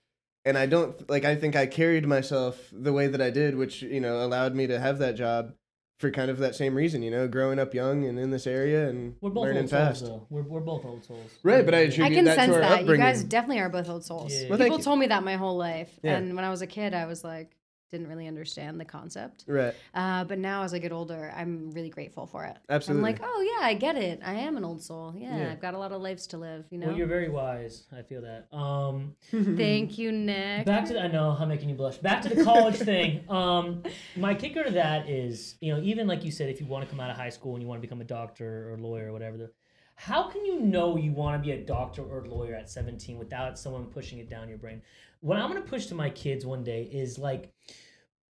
and I don't like. I think I carried myself the way that I did, which you know allowed me to have that job for kind of that same reason. You know, growing up young and in this area and We're both learning old souls, though. We're, we're both old souls. Right, but I I attribute can that sense to our that. You guys definitely are both old souls. Yeah. Well, People you. told me that my whole life. Yeah. And when I was a kid, I was like, didn't really understand the concept. right. Uh, but now as I get older, I'm really grateful for it. Absolutely. I'm like, oh, yeah, I get it. I am an old soul. Yeah, Yeah. I've got a lot of lives to live, you know? Well, you're very wise. I feel that. Um, Thank you, Nick. back to the, I know I'm making you blush. Back to the college thing. Um, my kicker to that is, you know, even like you said, if you want to come out of high school and you want to become a doctor or lawyer or whatever, the, how can you know you want to be a doctor or lawyer at 17 without someone pushing it down your brain? What I'm going to push to my kids one day is like,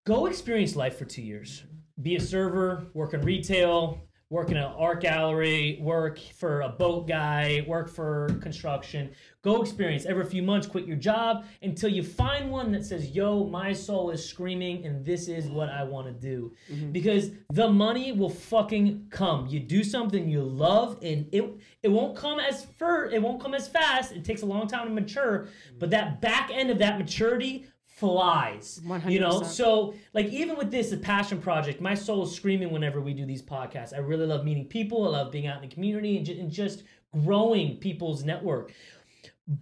go experience life for two years. Be a server, work in retail, work in an art gallery, work for a boat guy, work for construction. Go experience every few months, quit your job until you find one that says, Yo, my soul is screaming and this is what I want to do. Mm-hmm. Because the money will fucking come. You do something you love and it it won't come as fur, it won't come as fast. It takes a long time to mature, but that back end of that maturity flies. You know, so like even with this, the passion project, my soul is screaming whenever we do these podcasts. I really love meeting people. I love being out in the community and, ju- and just growing people's network.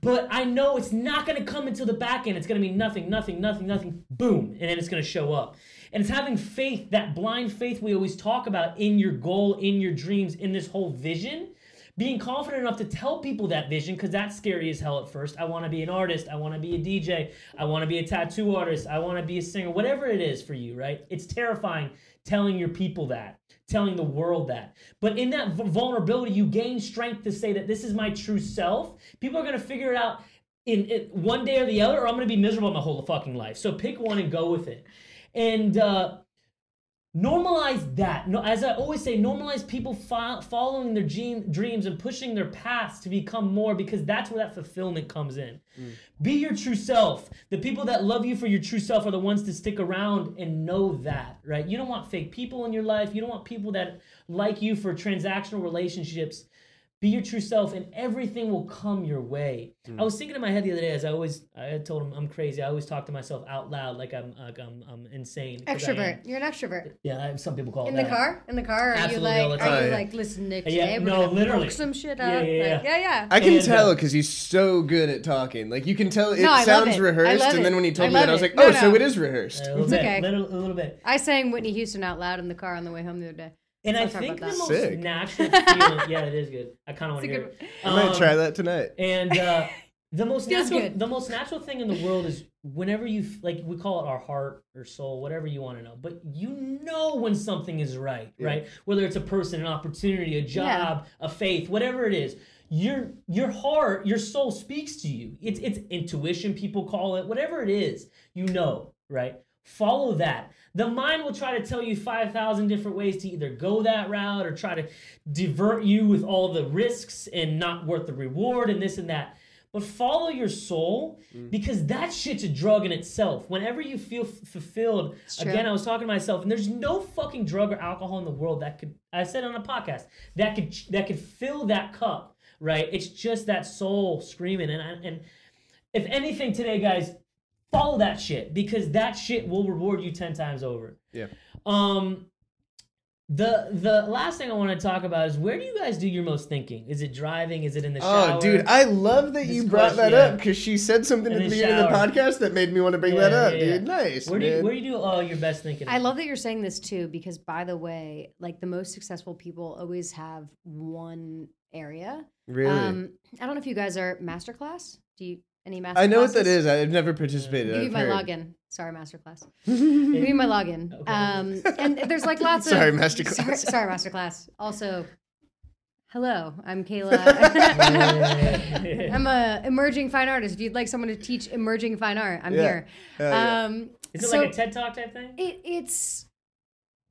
But I know it's not going to come until the back end. It's going to be nothing, nothing, nothing, nothing, boom, and then it's going to show up. And it's having faith, that blind faith we always talk about in your goal, in your dreams, in this whole vision. Being confident enough to tell people that vision, because that's scary as hell at first. I want to be an artist. I want to be a DJ. I want to be a tattoo artist. I want to be a singer. Whatever it is for you, right? It's terrifying telling your people that, telling the world that. But in that vulnerability, you gain strength to say that this is my true self. People are going to figure it out in, in one day or the other, or I'm gonna be miserable my whole fucking life. So pick one and go with it. And uh, normalize that. No, as I always say, normalize people fo- following their dream, dreams and pushing their paths to become more because that's where that fulfillment comes in. Mm. Be your true self. The people that love you for your true self are the ones to stick around and know that, right? You don't want fake people in your life. You don't want people that like you for transactional relationships. Be your true self, and everything will come your way. I was thinking in my head the other day, as I always, I told him I'm crazy. I always talk to myself out loud, like I'm, like I'm, I'm insane. 'cause I am. Extrovert. You're an extrovert. Yeah, I- some people call it In the that. car? In the car? Are Absolutely, you like, are time. you like, listen, Nick, Yeah, today no, literally. fuck some shit up? Yeah, yeah, Like, yeah, yeah. I can And, tell uh, because he's so good at talking. Like you can tell it No, sounds it. Rehearsed, and then when he told I me that, love I was it. like, No, "Oh, so it is rehearsed." A little It's bit, okay. little, a little bit. I sang Whitney Houston out loud in the car on the way home the other day. And I Let's talk think the most Sick. natural feeling, yeah, it is good. I kind of want to hear good it. I might Um, try that tonight. And uh, the most natural, good. the most natural thing in the world is whenever you f- like, we call it our heart or soul, whatever you want to know. But you know when something is right, right? Whether it's a person, an opportunity, a job, a faith, whatever it is. Your your heart, your soul speaks to you. It's it's intuition, people call it, whatever it is. You know, right? Follow that. The mind will try to tell you 5,000 different ways to either go that route or try to divert you with all the risks and not worth the reward and this and that. But follow your soul mm. because that shit's a drug in itself. Whenever you feel f- fulfilled, again, I was talking to myself, and there's no fucking drug or alcohol in the world that could, I said on a podcast, that could that could fill that cup, right? It's just that soul screaming. And, I- and if anything today, guys, follow that shit because that shit will reward you 10 times over. Yeah. Um, the the last thing I want to talk about is where do you guys do your most thinking? Is it driving? Is it in the shower? Oh, dude, I love that you This brought that question, up because she said something In at the the beginning of the podcast that made me want to bring Yeah, that up, yeah, yeah. dude. Nice, where do you, man. where do you do uh, your best thinking? I love that you're saying this too, because by the way, like the most successful people always have one area. really? Um, I don't know if you guys are masterclass. Do you any master? I know what that is. I've never participated. Give you I've my heard. login. Sorry, masterclass. Give you my login. Okay. Um, and there's like lots of Sorry, masterclass. Sorry, sorry, masterclass. Also, hello, I'm Cayla. I'm a emerging fine artist. If you'd like someone to teach emerging fine art, I'm Yeah. here. Hell yeah. Um, Is it so like a TED Talk type thing? it, it's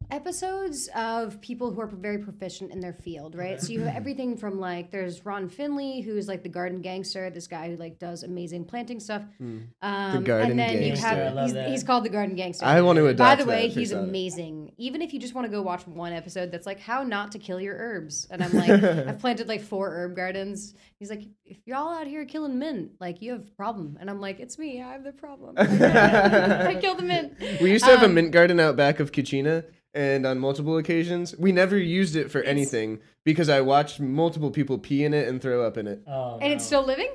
episodes of people who are very proficient in their field, right? So you have everything from like there's Ron Finley, who's like the garden gangster, this guy who like does amazing planting stuff. Um, garden and then gangster. you I have love he's, that. he's called the garden gangster. I want to adopt. By the way, that he's persona. amazing. Even if you just want to go watch one episode that's like how not to kill your herbs. And I'm like, I've planted like four herb gardens. He's like, if you're all out here killing mint, like you have a problem. And I'm like, it's me. I have the problem. I kill the mint. We used to have a Um, mint garden out back of Kachina, and on multiple occasions, we never used it for anything because I watched multiple people pee in it and throw up in it. Oh, And it's still living?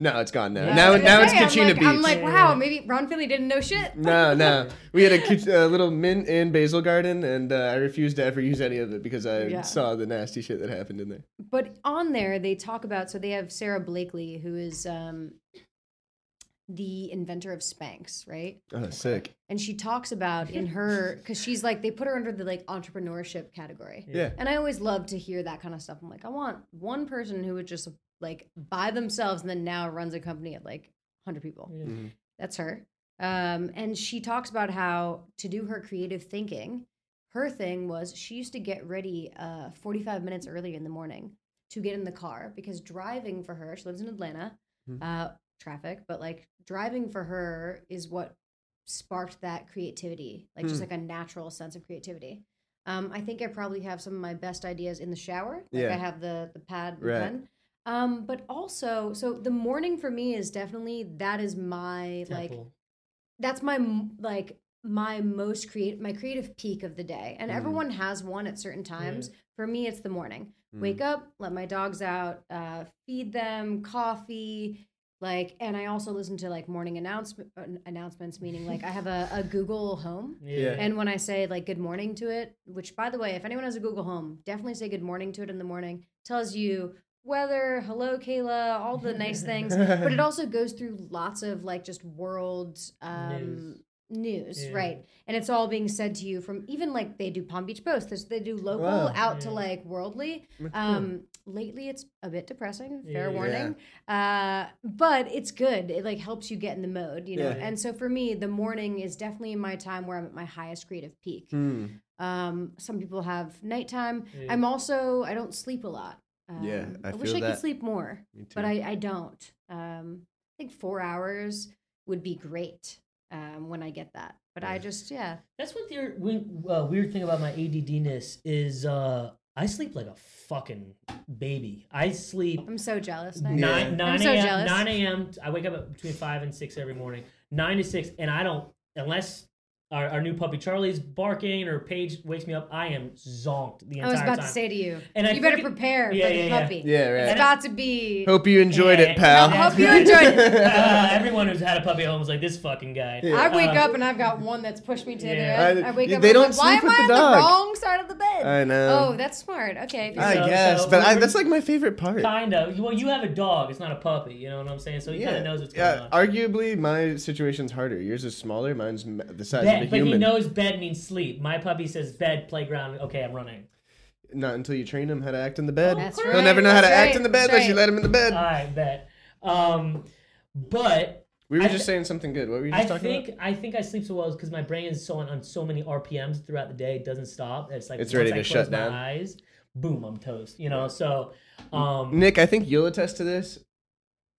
No, it's gone now. Yeah. Now, now what it's I say. Kachina I'm like, Beach. I'm like, wow, maybe Ron Finley didn't know shit. no, no. We had a, a little mint and basil garden, and uh, I refused to ever use any of it because I Yeah. saw the nasty shit that happened in there. But on there, they talk about so they have Sara Blakely, who is um, the inventor of Spanx, right? Oh, sick. And she talks about in her because she's like they put her under the like entrepreneurship category. Yeah. And I always love to hear that kind of stuff. I'm like, I want one person who would just like by themselves and then now runs a company at like 100 people. Yeah. That's her. Um, and she talks about how to do her creative thinking, her thing was she used to get ready uh, 45 minutes early in the morning to get in the car because driving for her, she lives in Atlanta, uh, traffic, but like driving for her is what sparked that creativity, like just Hmm. like a natural sense of creativity. Um, I think I probably have some of my best ideas in the shower. Like Yeah. I have the the pad Right. pen. Um, but also, so the morning for me is definitely that is my like that's my like my most create my creative peak of the day and Mm. everyone has one at certain times for me it's the morning wake Mm. up let my dogs out uh, feed them coffee like and i also listen to like morning announcement announcements meaning like i have a, a google home Yeah. and when i say like good morning to it which by the way if anyone has a google home definitely say good morning to it in the morning tells you weather hello cayla all the nice things but it also goes through lots of like just world um News. News, Yeah. right? And it's all being said to you from even like they do Palm Beach Post, there's, they do local Wow. out to like worldly. Um, lately it's a bit depressing. Fair Yeah. warning. Uh, but it's good. It like helps you get in the mode, you know. Yeah. And so for me, the morning is definitely my time where I'm at my highest creative peak. Hmm. Um, some people have nighttime. Yeah. I'm also I don't sleep a lot. Um, Yeah, I wish feel I that. could sleep more, but I, I don't. Um, I think four hours would be great um, when I get that. But I just yeah. That's what the weird, uh, weird thing about my ADDness is. Uh, I sleep like a fucking baby. I sleep I'm so jealous. Now. Yeah. nine nine so a.m. jealous. nine a.m. I wake up at between five and six every morning. Nine to six, and I don't unless our, our new puppy Charlie's barking or Paige wakes me up. I am zonked the entire I was about time. to say to you, And I you better it- prepare Yeah, for the yeah, yeah. puppy. Yeah, It's right. about to be. Hope you enjoyed Yeah. it, pal. I hope you enjoyed it. uh, everyone who's had a puppy at home is like this fucking guy. Yeah. I wake Uh, up and I've got one that's pushed me to the Yeah. bed. I- I, wake they up. and don't I'm like, Why sleep am with I the on dog." the wrong side of the bed? I know. Oh, that's smart. Okay. if you're I So- guess, so but I, that's like my favorite part. Kind of. Well, you have a dog. It's not a puppy. You know what I'm saying? So he kind of knows what's going yeah. on. Arguably, my situation's harder. Yours is smaller. Mine's the size Bed, of a but he knows bed means sleep. My puppy says bed, playground. Okay, I'm running. Not until you train him how to act in the bed. That's He'll right, never know how to that's act right, in the bed that's unless you right. let him in the bed. I bet. Um, but we were I just th- saying something good. What were you I just talking think about? I think I sleep so well because my brain is so on, on so many RPMs throughout the day. It doesn't stop. It's like It's once ready I to close shut my down. Eyes, boom, I'm toast. You know. So, um, Nick, I think you'll attest to this.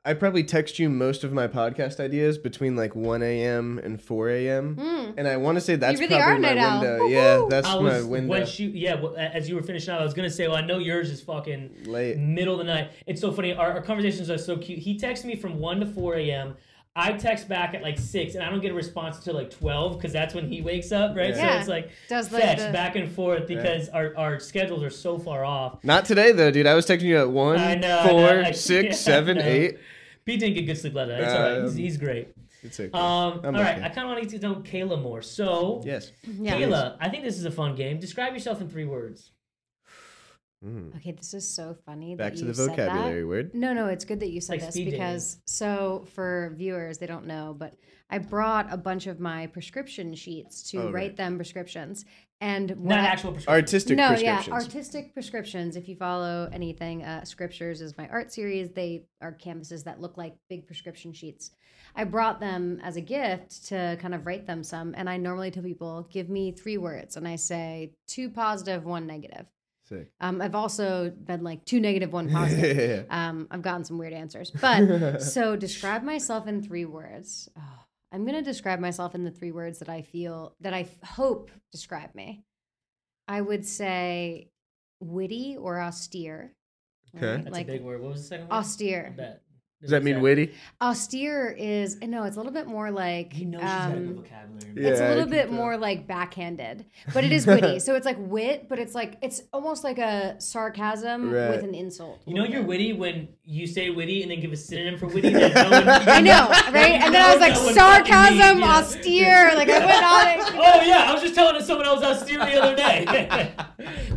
I probably text you most of my podcast ideas between like 1 a.m. and 4 a.m. Mm. And I want to say that's really probably my night owl. window. Yeah, that's I my was window. when she yeah. well, As you were finishing up, I was gonna say, well, I know yours is fucking Late. middle of the night. It's so funny. Our, our conversations are so cute. He texts me from one to four a.m. I text back at like six, and I don't get a response until like twelve because that's when he wakes up, right? Yeah. So it's like Does like fetch the- back and forth because our, our schedules are so far off. Not today though, dude. I was texting you at one, I know, I four, know. Six, yeah, seven, eight. Pete didn't get good sleep last night. It's all right. He's, Um, he's great. It's okay. Um, I'm all right. I kind of want to get to know Cayla more. So, yes. Yeah. Cayla, I think this is a fun game. Describe yourself in three words. Mm. Okay, this is so funny. Back that to you the vocabulary word. No, no, it's good that you said Like this speed dating. because so for viewers, they don't know, but I brought a bunch of my prescription sheets to Oh, write right. them prescriptions. And Not I- actual prescription. Artistic no, prescriptions. yeah, artistic prescriptions. If you follow anything, uh, Scriptures is my art series. They are canvases that look like big prescription sheets. I brought them as a gift to kind of write them some, and I normally tell people, give me three words, and I say two positive, one negative. Sick. Um, I've also been like two negative, one positive. um, I've gotten some weird answers, but so describe myself in three words. Oh, I'm gonna describe myself in the three words that I feel that I f- hope describe me. I would say witty or austere. Okay. right? That's like a big word. What was the second word? I austere. Bet. Does that mean witty? Austere is no, it's a little bit more like He knows she's got a good um, vocabulary. Yeah, it's a I little bit tell. more like backhanded, but it is witty. so it's like wit, but it's like it's almost like a sarcasm Right. with an insult. You know you're witty when you say witty and then give a synonym for witty. that no one- I know, right? And then I was like, No sarcasm, yeah. austere. Like I went on it. Oh yeah, I was just telling someone else austere the other day.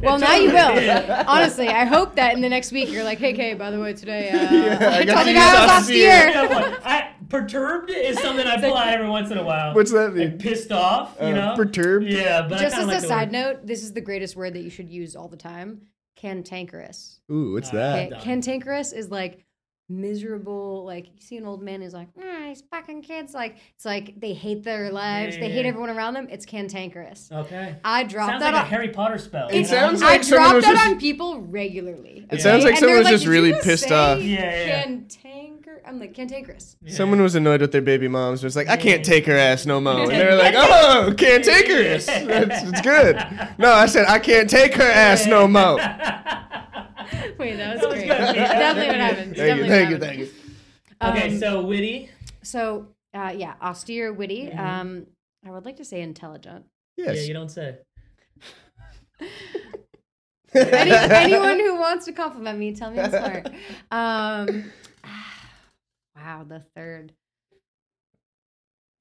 Well, now you will. Honestly, I hope that in the next week you're like, hey, Kay, by the way, today uh, Yeah, I I got told you the guy I was austere. austere. Yeah, what? I, perturbed is something I pull out every once in a while. What's that like mean? pissed off, you Uh, know? perturbed? Yeah, but Just as like a side word. note, this is the greatest word that you should use all the time. Cantankerous. Ooh, what's Uh, that? Okay, cantankerous is like miserable. Like you see an old man who's like, ah, these fucking kids. Like it's like they hate their lives. Yeah, they yeah, hate yeah. everyone around them. It's cantankerous. Okay. I drop Sounds that like a on. Harry Potter spell. It you know? sounds I like someone drop that just- on people regularly. It sounds like And someone they're was just "Did you really pissed off." Yeah, yeah. Cantanker. I'm like cantankerous. Someone was annoyed with their baby moms. Was like, I can't take her ass no more. And they were like, Oh, can't take her ass. That's, it's good. No, I said I can't take her ass no more. Wait, that was, That was great. good. Definitely what happened. Thank you, Definitely thank what you, thank you. okay, Um, so witty. So, uh, yeah, austere, witty. Mhm. Um, I would like to say intelligent. Yeah, Yes. you don't say. Any, anyone who wants to compliment me, tell me I'm smart. Um, wow, the third.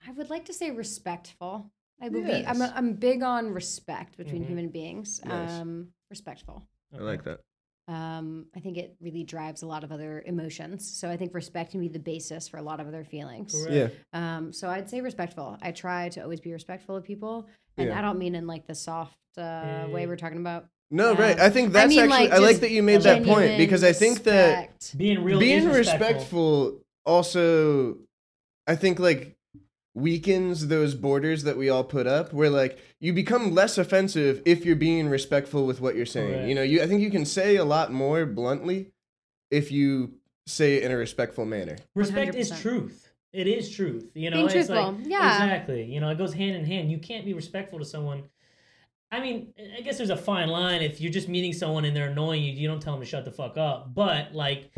I would like to say respectful. I would be. I'm, Yes. I'm big on respect between Mhm. human beings. Nice. Um, respectful. I like that. Um, I think it really drives a lot of other emotions. So I think respect can be the basis for a lot of other feelings. Correct. Yeah. Um, so I'd say respectful. I try to always be respectful of people, and Yeah. I don't mean in like the soft uh, Yeah, way we're talking about. No, Yeah. right. I think that's mean, actually like, I like that you made that point because I think that. Being real, being respectful. respectful also I think like weakens those borders that we all put up where like you become less offensive if you're being respectful with what you're saying. Correct. You know, you I think you can say a lot more bluntly if you say it in a respectful manner. Respect is 100%. truth. It is truth. You know, Being it's like yeah. exactly. You know, it goes hand in hand. You can't be respectful to someone. I mean, I guess there's a fine line. If you're just meeting someone and they're annoying you, you don't tell them to shut the fuck up. But like,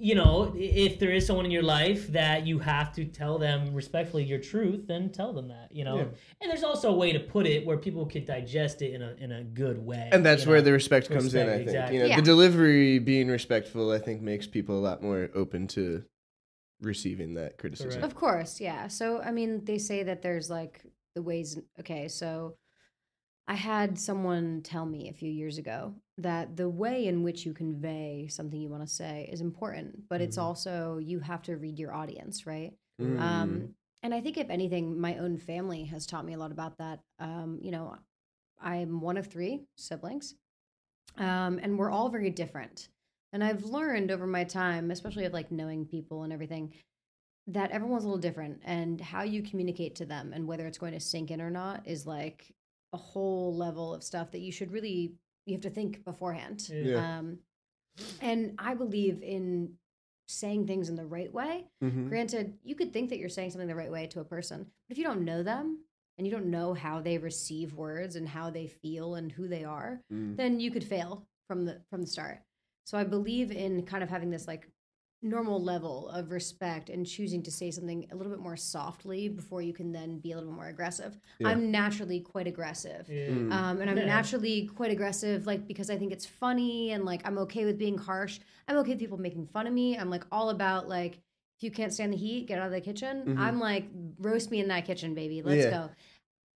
you know, if there is someone in your life that you have to tell them respectfully your truth, then tell them that. You know, Yeah. and there's also a way to put it where people can digest it in a in a good way. And that's where know? the respect comes in, I think. exactly. You know, Yeah. the delivery being respectful I think makes people a lot more open to receiving that criticism. Correct. Of course, yeah. So I mean, they say that there's like the ways. Okay, so I had someone tell me a few years ago that the way in which you convey something you want to say is important, but it's Mhm. also you have to read your audience, right? Mm. Um, and I think if anything, my own family has taught me a lot about that. Um, you know, I'm one of three siblings, um, and we're all very different. And I've learned over my time, especially of like knowing people and everything, that everyone's a little different, and how you communicate to them and whether it's going to sink in or not is like a whole level of stuff that you should really you have to think beforehand. Yeah. Um, and I believe in saying things in the right way. Mhm. Granted, you could think that you're saying something the right way to a person, but if you don't know them and you don't know how they receive words and how they feel and who they are, Mm. then you could fail from the from the start. So I believe in kind of having this like normal level of respect and choosing to say something a little bit more softly before you can then be a little bit more aggressive. Yeah. I'm naturally quite aggressive. Yeah. Mm. Um, and I'm Yeah. naturally quite aggressive, like because I think it's funny and like I'm okay with being harsh. I'm okay with people making fun of me. I'm like all about like if you can't stand the heat, get out of the kitchen. Mhm. I'm like roast me in that kitchen, baby. Let's Yeah. go.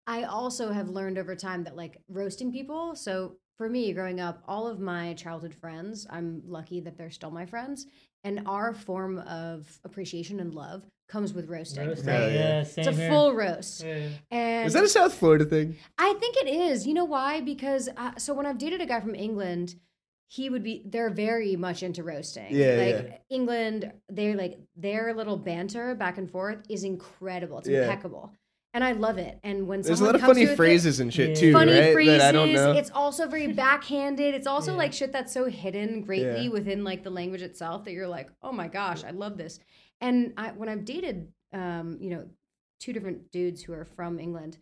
I also have learned over time that like roasting people. So for me, growing up, all of my childhood friends, I'm lucky that they're still my friends, and our form of appreciation and love comes with roasting. Roasting, Hell Right? yeah. yeah, same It's a here. full roast. Yeah. And Is that a South Florida thing? I think it is. You know why? Because uh, so when I've dated a guy from England, he would be. They're very much into roasting. Yeah, like yeah. England, they're like their little banter back and forth is incredible. It's Yeah. impeccable, and I love it. And when There's a lot of funny to it phrases and shit too, funny right? phrases, that I don't know. it's also very backhanded. It's also Yeah. like shit that's so hidden greatly Yeah. within like the language itself that you're like, oh my gosh, I love this. And I, when I've dated, um, you know, two different dudes who are from England,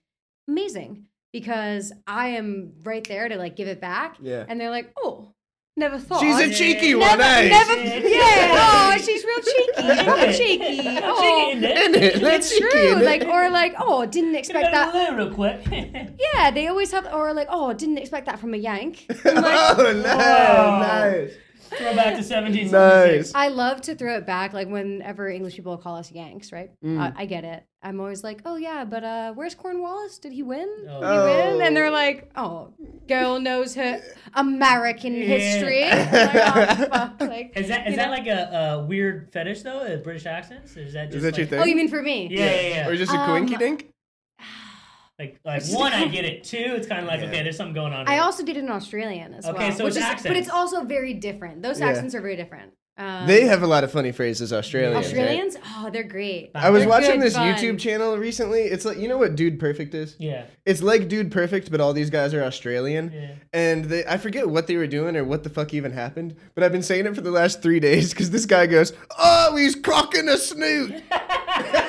amazing because I am right there to like give it back, yeah. and they're like, oh, never thought. She's a Yeah. cheeky Never- one, eh? Never, Yeah. yeah. Oh, she's real cheeky. Isn't Real it? cheeky. Cheeky, Oh, isn't it? Isn't it? That's it's cheeky, true. Like, or like, oh, didn't expect that. real quick. Yeah, they always have, or like, oh, didn't expect that from a Yank. I'm like, oh, no, Wow. nice. Throw back to 1776. Nice. I love to throw it back, like whenever English people call us Yanks, right? Mm. I, I get it. I'm always like, oh yeah, but uh, where's Cornwallis? Did he win? Oh. Did he win? And they're Oh. like, oh, girl knows her American Yeah. history. Like, oh, fuck. Like, Is that is you that know? like a, a weird fetish though? Uh, British accents? Or is that just Is that your like, thing? Oh, you mean for me? Yeah, yeah, yeah. Or just a Um, quinky dink? Like, like one, I get it. Two, it's kind of like Yeah. okay, there's something going on. I also did an Australian as Okay, well. so which it's is, accents. but it's also very different. Those Yeah. accents are very different. Um, They have a lot of funny phrases, Australians. right? Australians. Oh, they're great. I was They're watching good this fun. YouTube channel recently. It's like you know what Dude Perfect is? Yeah, It's like Dude Perfect, but all these guys are Australian. yeah. And they, I forget what they were doing or what the fuck even happened, but I've been saying it for the last three days because this guy goes, "Oh, he's crocking a snoot."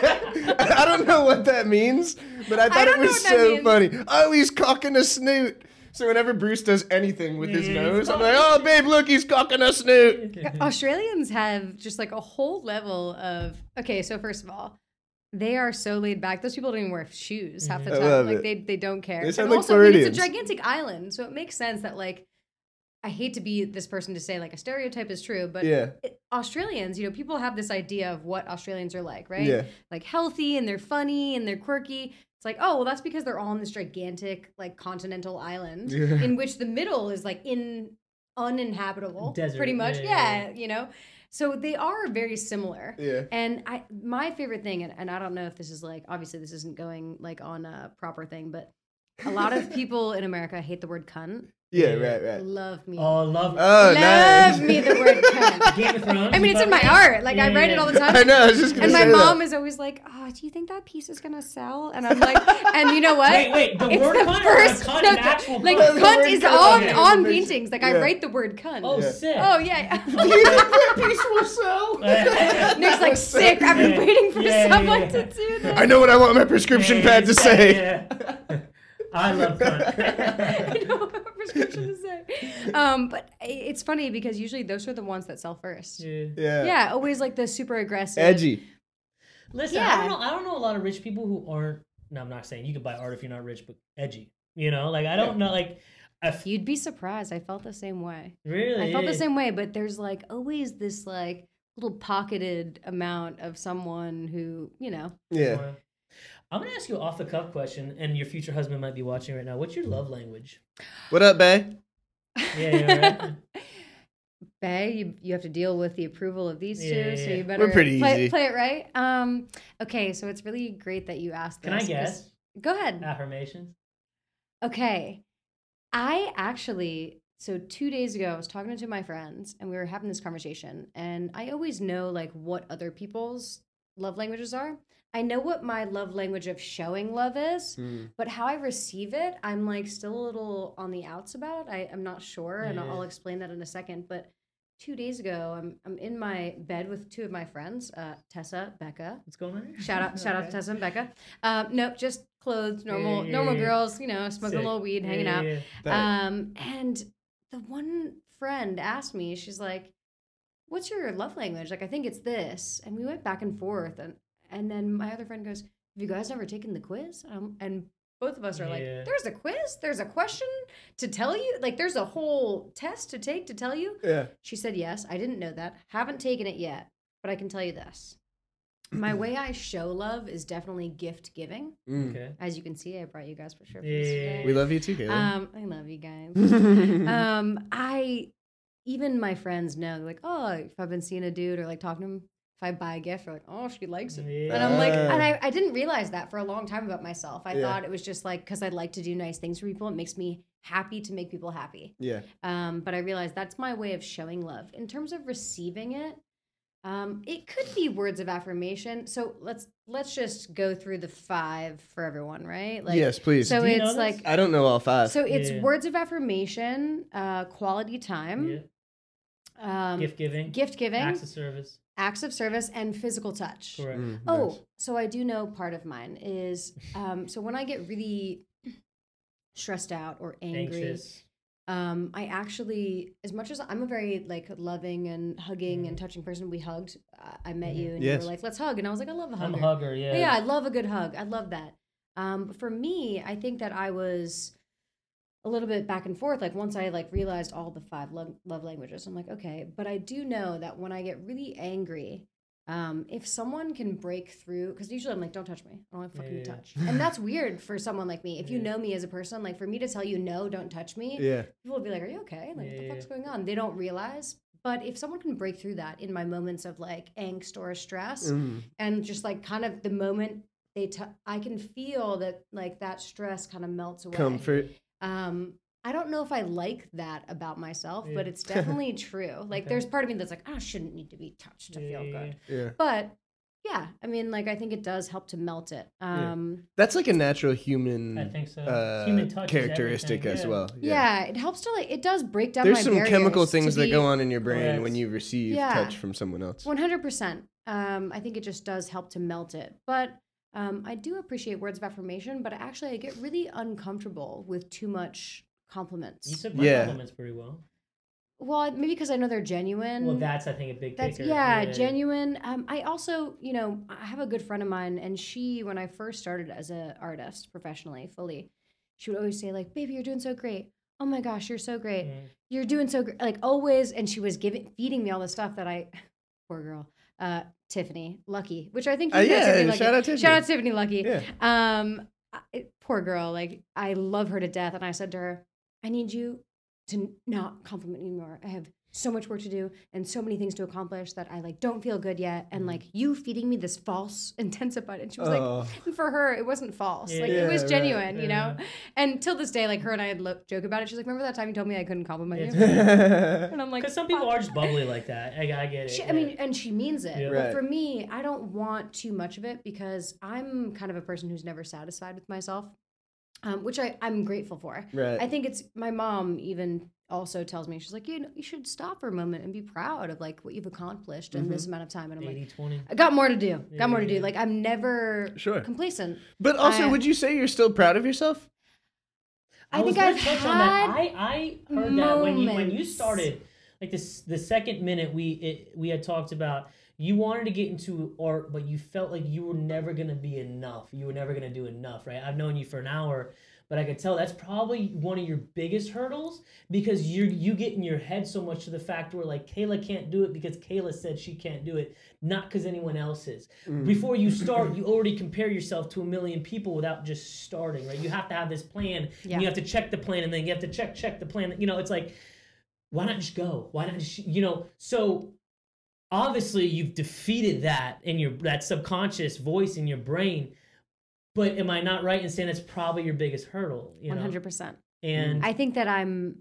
I don't know what that means, but I thought it was so funny. Oh, he's cocking a snoot. So whenever Bruce does anything with his nose, I'm like, "Oh, babe, look, he's cocking a snoot." Australians have just like a whole level of okay. So first of all, they are so laid back. Those people don't even wear shoes half the I time. love like it. they they don't care. They sound and like also, I mean, it's a gigantic island, so it makes sense that like I hate to be this person to say like a stereotype is true, but Yeah. it- Australians, you know, people have this idea of what Australians are like, right? Yeah. Like healthy and they're funny and they're quirky. It's like, oh, well, that's because they're all on this gigantic, like, continental island Yeah. in which the middle is like in uninhabitable, Desert, pretty much. yeah, Yeah, yeah, you know. So they are very similar. Yeah. And I, my favorite thing, and, and I don't know if this is like, obviously this isn't going like on a proper thing, but a lot of people in America hate the word cunt. Yeah, right, right. Love me. Oh, love. Oh, Love nice. me the word cunt. Game of Thrones. I mean, it's in my art. Like I write it all the time. I know. I was just gonna And my say mom that. is always like, "Oh, do you think that piece is gonna sell?" And I'm like, "And you know what? Wait, wait, the It's word the cunt or first- cunt, no, the- like cunt? The cunt is cunt. on Okay. on paintings. Like I write the word cunt. Oh, Yeah. sick. Oh yeah. do you think that Piece will sell. Nick's like sick. I've been waiting for Yeah, yeah, someone to do that. I know what I want my prescription pad to yeah, say. Yeah. I love fun. I cunt. know what prescription to say. Um, but it's funny because usually those are the ones that sell first. Yeah. Yeah. Yeah, always like the super aggressive. Edgy. Listen, I don't know. I don't know a lot of rich people who aren't. No, I'm not saying you could buy art if you're not rich, but edgy. You know, like I don't know. Like, I f- You'd be surprised. I felt the same way. really, I felt the same way, but there's like always this like little pocketed amount of someone who, you know, Yeah. I'm gonna ask you off the cuff question, and your future husband might be watching right now. What's your love language? What up, Bay? Yeah, yeah, right. Bay, you, you have to deal with the approval of these Yeah, two, yeah, so you better pretty play, easy. play it right. Um, okay, so it's really great that you asked. Can I guess Go ahead. affirmations? Okay. I actually, so two days ago, I was talking to my friends and we were having this conversation. And I always know like what other people's love languages are. I know what my love language of showing love is, Mm. but how I receive it, I'm like still a little on the outs about. I, I'm not sure, and I'll, I'll explain that in a second. But two days ago, I'm I'm in my bed with two of my friends, uh, Tessa, Becca, What's going on? Shout out, shout out to Tessa and Becca. Um, nope, just clothes, normal, yeah, normal yeah. girls. You know, smoking Sick. a little weed, hanging Yeah, out. Um, and the one friend asked me, she's like, "What's your love language?" Like, I think it's this. And we went back and forth, and and then my other friend goes, "Have you guys never taken the quiz?" Um, and both of us are Yeah. like, "There's a quiz. There's a question to tell you. Like, there's a whole test to take to tell you." Yeah. She said, Yes, I didn't know that. Haven't taken it yet, but I can tell you this. My way I show love is definitely gift giving. Mm. Okay. As you can see, I brought you guys for sure. Yeah. We love you too, Cayla. Um, I love you guys. um, I even my friends know, like, oh, if I've been seeing a dude or like talking to him, if I buy a gift, they're like, oh, she likes it. Yeah. And I'm like, and I, I didn't realize that for a long time about myself. I Yeah. thought it was just like because I like to do nice things for people, it makes me happy to make people happy. yeah. Um, but I realized that's my way of showing love. In terms of receiving it, um, it could be words of affirmation. So let's let's just go through the five for everyone, right? yes, please. So Do you know it's this? like I don't know all five. so it's Yeah. words of affirmation, uh, quality time, Yeah. um, Gift giving. gift giving, Acts of service. Acts of service, and physical touch. Correct. Mm, Oh, nice. so I do know part of mine is um, so when I get really stressed out or angry, um, I actually, as much as I'm a very like loving and hugging Mm. and touching person, we hugged. Uh, I met Mhm. you and Yes. you were like, "Let's hug," and I was like, "I love a I'm hugger." a hugger. Yeah. yeah, I love a good hug. I love that. Um, but for me, I think that I was a little bit back and forth. Like once I like realized all the five love, love languages, I'm like, okay. But I do know that when I get really angry, um, if someone can break through, because usually I'm like, don't touch me. I don't want to fucking Yeah. touch. And that's weird for someone like me. If you know me as a person, like for me to tell you no, don't touch me, yeah. people will be like, "Are you okay? Like, what the fuck's going on?" They don't realize. But if someone can break through that in my moments of like angst or stress, Mm. and just like kind of the moment they, t- I can feel that like that stress kind of melts away. Comfort. Um, I don't know if I like that about myself, but it's definitely true. Like, Okay. there's part of me that's like, I shouldn't need to be touched to feel good. Yeah. But yeah, I mean, like, I think it does help to melt it. Yeah. Um, That's like a natural human, I think so. uh, Human touch characteristic as yeah. well. yeah. it helps to like, it does break down There's my some chemical things that be- go on in your brain Correct. when you receive Yeah. touch from someone else. 100%. Um, I think it just does help to melt it. But um, I do appreciate words of affirmation, but actually, I get really uncomfortable with too much compliments. You said my Yeah. compliments pretty well. well, maybe because I know they're genuine. Well, that's I think a big That's kicker. yeah, genuine. Um, I also, you know, I have a good friend of mine, and she, when I first started as an artist professionally, fully, she would always say like, "Baby, you're doing so great. Oh my gosh, you're so great. Mm. You're doing so great." Like always, and she was giving, feeding me all the stuff that I, poor girl, uh, Tiffany Lucky, which I think you Uh, yeah, Tiffany Lucky. shout out Tiffany. Shout out Tiffany Lucky. Yeah. Um, I, poor girl. Like I love her to death, and I said to her, "I need you to not compliment me more. I have so much work to do and so many things to accomplish that I like don't feel good yet. And like you feeding me this false intensified. And she was Oh. like, for her, it wasn't false. Like Yeah, it was right. genuine, you know? Yeah. And till this day, like her and I had lo- joke about it. She's like, remember that time you told me I couldn't compliment you? And I'm like, Because some people are just bubbly like that. I, I get it. She, I mean, and she means it. Yeah. But Right. for me, I don't want too much of it because I'm kind of a person who's never satisfied with myself, um, which I, I'm grateful for. I think it's my mom even also tells me she's like you know you should stop for a moment and be proud of like what you've accomplished in this mm-hmm. amount of time and I'm like 20. I got more to do got more to do Yeah. like I'm never Sure. complacent But also, I- would you say you're still proud of yourself? I, was think gonna I've touch had on that. I, I heard that when you when you started, like this the second minute we it, we had talked about you wanted to get into art, but you felt like you were never gonna be enough. You were never gonna do enough, right? I've known you for an hour, but I could tell that's probably one of your biggest hurdles because you you get in your head so much to the fact where like Cayla can't do it because Cayla said she can't do it, not because anyone else is. Mm. Before you start, you already compare yourself to a million people without just starting, right? You have to have this plan, Yeah. and you have to check the plan, and then you have to check check the plan. You know, it's like why not just go? Why not just you know? So obviously you've defeated that in your that subconscious voice in your brain. But am I not right in saying that's probably your biggest hurdle? 100% And I think that I'm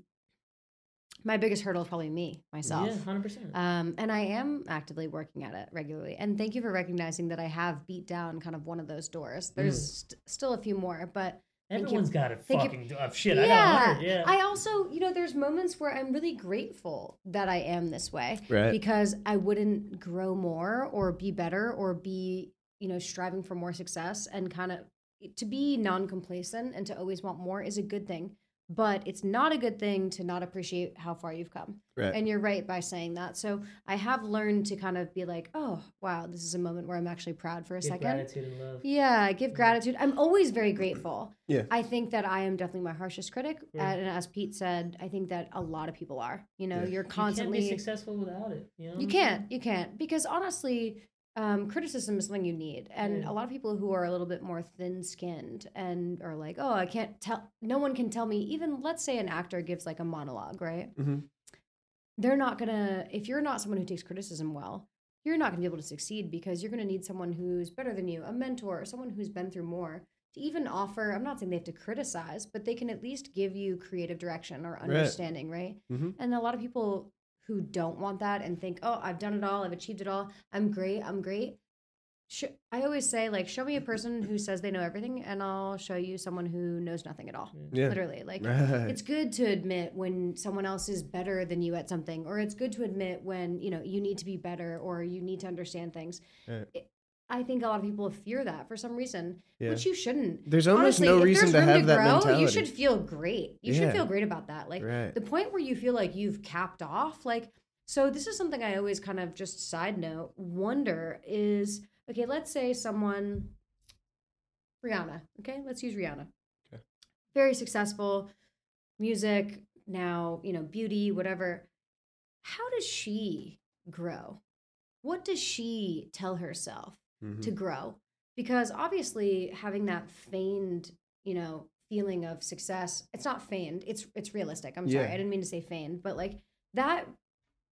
my biggest hurdle is probably me myself yeah, hundred percent. Um, and I am actively working at it regularly. And thank you for recognizing that I have beat down kind of one of those doors. There's st- still a few more, but. Everyone's got a Thank you. fucking do- uh, shit. I got. Yeah. I also, you know, there's moments where I'm really grateful that I am this way Right. because I wouldn't grow more or be better or be, you know, striving for more success and kind of to be non-complacent and to always want more is a good thing. But it's not a good thing to not appreciate how far you've come. Right. And you're right by saying that. So I have learned to kind of be like, oh, wow, this is a moment where I'm actually proud for a Give second. gratitude and love. Yeah, give mm-hmm. gratitude. I'm always very grateful. Yeah. I think that I am definitely my harshest critic. Yeah. And as Pete said, I think that a lot of people are. You know, Yeah. you're You constantly can't be successful without it. You, know you can't, you can't. Because honestly, um, criticism is something you need. And a lot of people who are a little bit more thin skinned and are like, oh, I can't tell, no one can tell me, even let's say an actor gives like a monologue, right? Mhm. They're not gonna, if you're not someone who takes criticism well, you're not gonna be able to succeed because you're gonna need someone who's better than you, a mentor, someone who's been through more to even offer. I'm not saying they have to criticize, but they can at least give you creative direction or understanding, right? Mhm. And a lot of people who don't want that and think, oh, I've done it all, I've achieved it all, I'm great, I'm great. I always say, like, show me a person who says they know everything, and I'll show you someone who knows nothing at all. Yeah. Literally, like, Right. it's good to admit when someone else is better than you at something, or it's good to admit when you know you need to be better or you need to understand things. Right. It- I think a lot of people fear that for some reason, Yeah. which you shouldn't. There's almost Honestly, no reason to have that grow, mentality. You should feel great. You Yeah. should feel great about that. Like Right. the point where you feel like you've capped off. Like so, this is something I always kind of just side note wonder is okay. Let's say someone, Rihanna. Okay, let's use Rihanna. Okay. Very successful, music now. You know, beauty, whatever. How does she grow? What does she tell herself? Mhm. to grow because obviously having that feigned you know feeling of success it's not feigned it's it's realistic i'm sorry Yeah. i didn't mean to say feigned but like that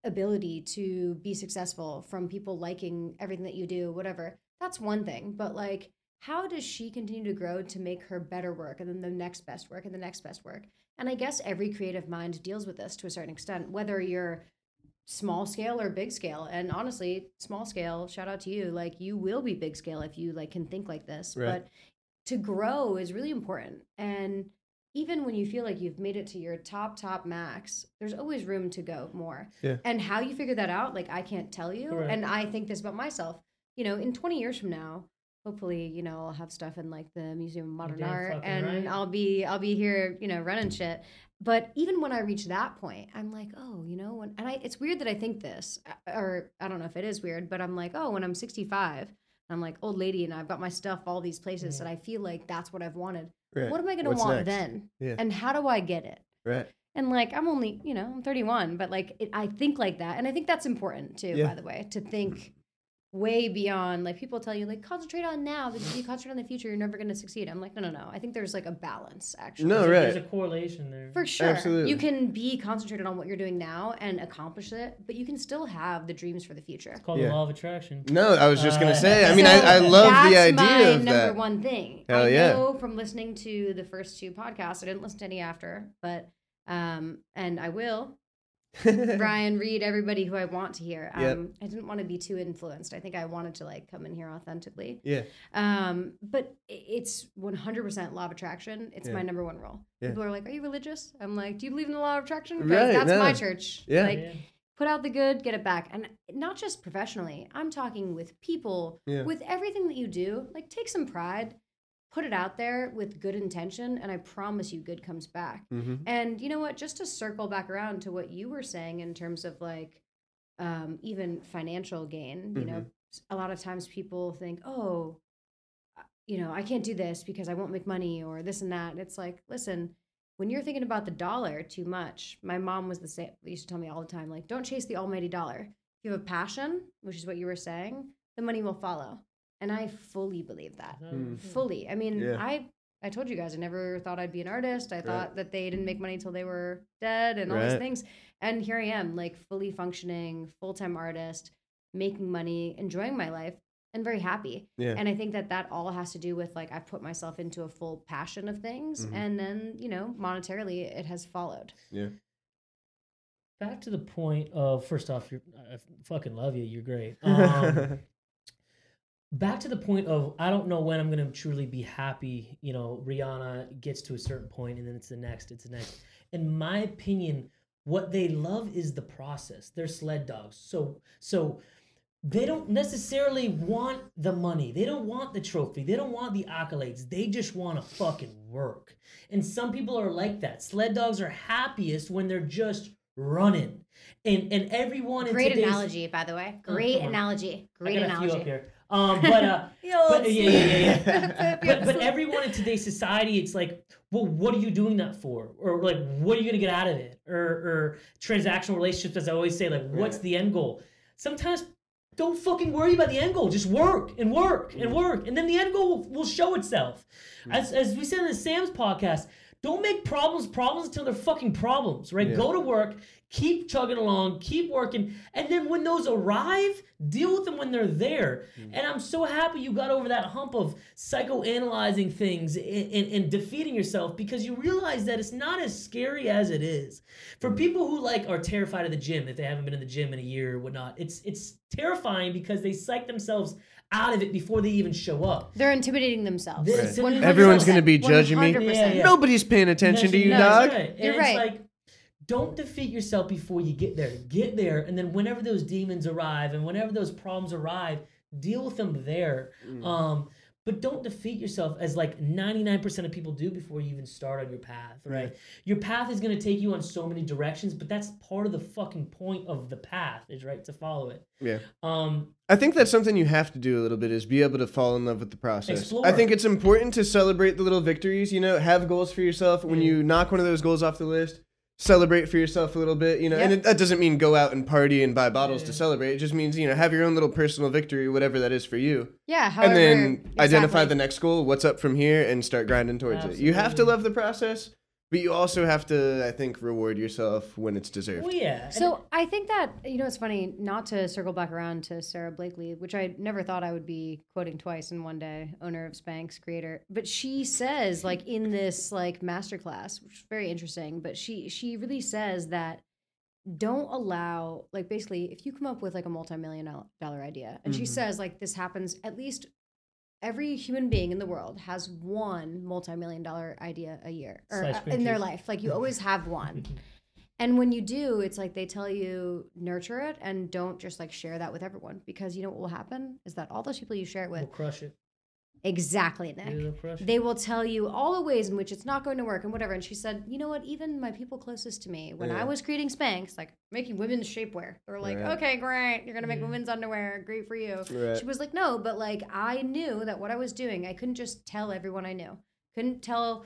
ability to be successful from people liking everything that you do whatever that's one thing but like how does she continue to grow to make her better work and then the next best work and the next best work and i guess every creative mind deals with this to a certain extent whether you're small scale or big scale. And honestly small scale shout out to you. Like you will be big scale if you like can think like this. Right. but to grow is really important. And even when you feel like you've made it to your top top max there's always room to go more. Yeah. and how you figure that out like i can't tell you. Correct. and i think this about myself. You know in 20 years from now hopefully you know i'll have stuff in like the museum of modern art and right. i'll be i'll be here you know running shit but even when i reach that point i'm like oh you know when and i it's weird that i think this uh, or i don't know if it is weird but i'm like oh when i'm 65 i'm like old lady and i've got my stuff all these places Yeah. and i feel like that's what i've wanted Right. what am i going to want next? then Yeah. and how do i get it Right. and like i'm only you know i'm 31 but like it, i think like that and i think that's important too Yeah. by the way to think way beyond like people tell you like concentrate on now because if you concentrate on the future you're never going to succeed i'm like no no no i think there's like a balance actually No, There's a- right. There's a correlation there. for sure Absolutely. you can be concentrated on what you're doing now and accomplish it but you can still have the dreams for the future It's called Yeah. the law of attraction. No, I was just gonna Uh, say. I mean, So I, I love the that's idea my of number that. one thing. Hell I yeah. know from listening to the first two podcasts. I didn't listen to any after, but um, and I will. Brian, Reed, everybody who I want to hear. Um, Yep. I didn't want to be too influenced. I think I wanted to like come in here authentically. yeah, Um, but it's 100% law of attraction. It's Yeah. my number one rule. Yeah. People are like, "Are you religious?" I'm like, "Do you believe in the law of attraction?" Because Right, that's my church. Yeah. Like, Yeah. put out the good, get it back. And not just professionally, I'm talking with people, Yeah. with everything that you do. Like, take some pride, put it out there with good intention, and I promise you, good comes back. hmm And you know what? Just to circle back around to what you were saying in terms of like um, even financial gain, you know, a lot of times people think, oh, uh, you know, I can't do this because I won't make money or this and that. And it's like, listen, when you're thinking about the dollar too much, my mom was the same. Used to tell me all the time, like, don't chase the almighty dollar. If you have a passion, which is what you were saying, the money will follow. And I fully believe that. Mm. Fully. I mean, Yeah. I I told you guys I never thought I'd be an artist. I Right. thought that they didn't make money until they were dead and all these things. And here I am, like fully functioning, full time artist, making money, enjoying my life, and very happy. Yeah. And I think that that all has to do with like I've put myself into a full passion of things, Mhm. and then you know monetarily it has followed. yeah. Back to the point of first off, you're, I fucking love you. You're great. Um, back to the point of I don't know when I'm gonna truly be happy. You know, Rihanna gets to a certain point, and then it's the next, it's the next. In my opinion, what they love is the process. They're sled dogs, so so they don't necessarily want the money. They don't want the trophy. They don't want the accolades. They just want to fucking work. And some people are like that. Sled dogs are happiest when they're just running. And and everyone Great analogy, by the way. Oh, Great on. analogy. Great I got a few up analogy. Here. Um, but uh, but, yeah, yeah, yeah, yeah. but, but everyone in today's society, it's like, well, what are you doing that for? Or like, what are you gonna get out of it? Or or transactional relationships, as I always say, like, what's Right. the end goal? Sometimes don't fucking worry about the end goal. Just work and work and work, and then the end goal will, will show itself. As as we said in the Sam's podcast, don't make problems problems until they're fucking problems, right? Yeah. Go to work, keep chugging along, keep working, and then when those arrive, deal with them when they're there. Mm. And I'm so happy you got over that hump of psychoanalyzing things and, and, and defeating yourself because you realize that it's not as scary as it is. For mm. people who like are terrified of the gym, if they haven't been in the gym in a year or whatnot, it's it's terrifying because they psych themselves out of it before they even show up. They're intimidating themselves. This- Right. 100%. Everyone's gonna be judging me. 100%. Yeah, yeah. Nobody's paying attention to you, No, dog. right. You're it's right. like, don't defeat yourself before you get there. Get there, and then whenever those demons arrive and whenever those problems arrive, deal with them there. Mm. Um, but don't defeat yourself as like 99% of people do before you even start on your path, right? Your path is going to take you on so many directions, but that's part of the fucking point of the path, is right to follow it. Yeah. Um, I think that's something you have to do a little bit is be able to fall in love with the process. Explore. I think it's important to celebrate the little victories, you know, have goals for yourself. When Mm. you knock one of those goals off the list, celebrate for yourself a little bit, you know. And it, that doesn't mean go out and party and buy bottles Yeah. to celebrate. It just means, you know, have your own little personal victory, whatever that is for you. Yeah. However, and then identify the next goal, what's up from here, and start grinding towards it. You have to love the process, but you also have to, I think, reward yourself when it's deserved. well, yeah. So I think that you know it's funny not to circle back around to Sara Blakely, which I never thought I would be quoting twice in one day, owner of Spanx, creator. But she says like in this like masterclass, which is very interesting. But she she really says that don't allow like basically if you come up with like a multi-million dollar idea, and she Mhm. says like this happens at least every human being in the world has one multi-million dollar idea a year or uh, in their life. Like you always have one. And when you do, it's like they tell you nurture it and don't just like share that with everyone because you know what will happen? Is that all those people you share it with will crush it. Exactly, Nick, they will tell you all the ways in which it's not going to work and whatever. And she said, you know what? Even my people closest to me, when Yeah. I was creating Spanx, like making women's shapewear, they were like, Right. okay, great, you're gonna make Yeah. women's underwear, great for you. Right. She was like, no, but like I knew that what I was doing, I couldn't just tell everyone I knew. Couldn't tell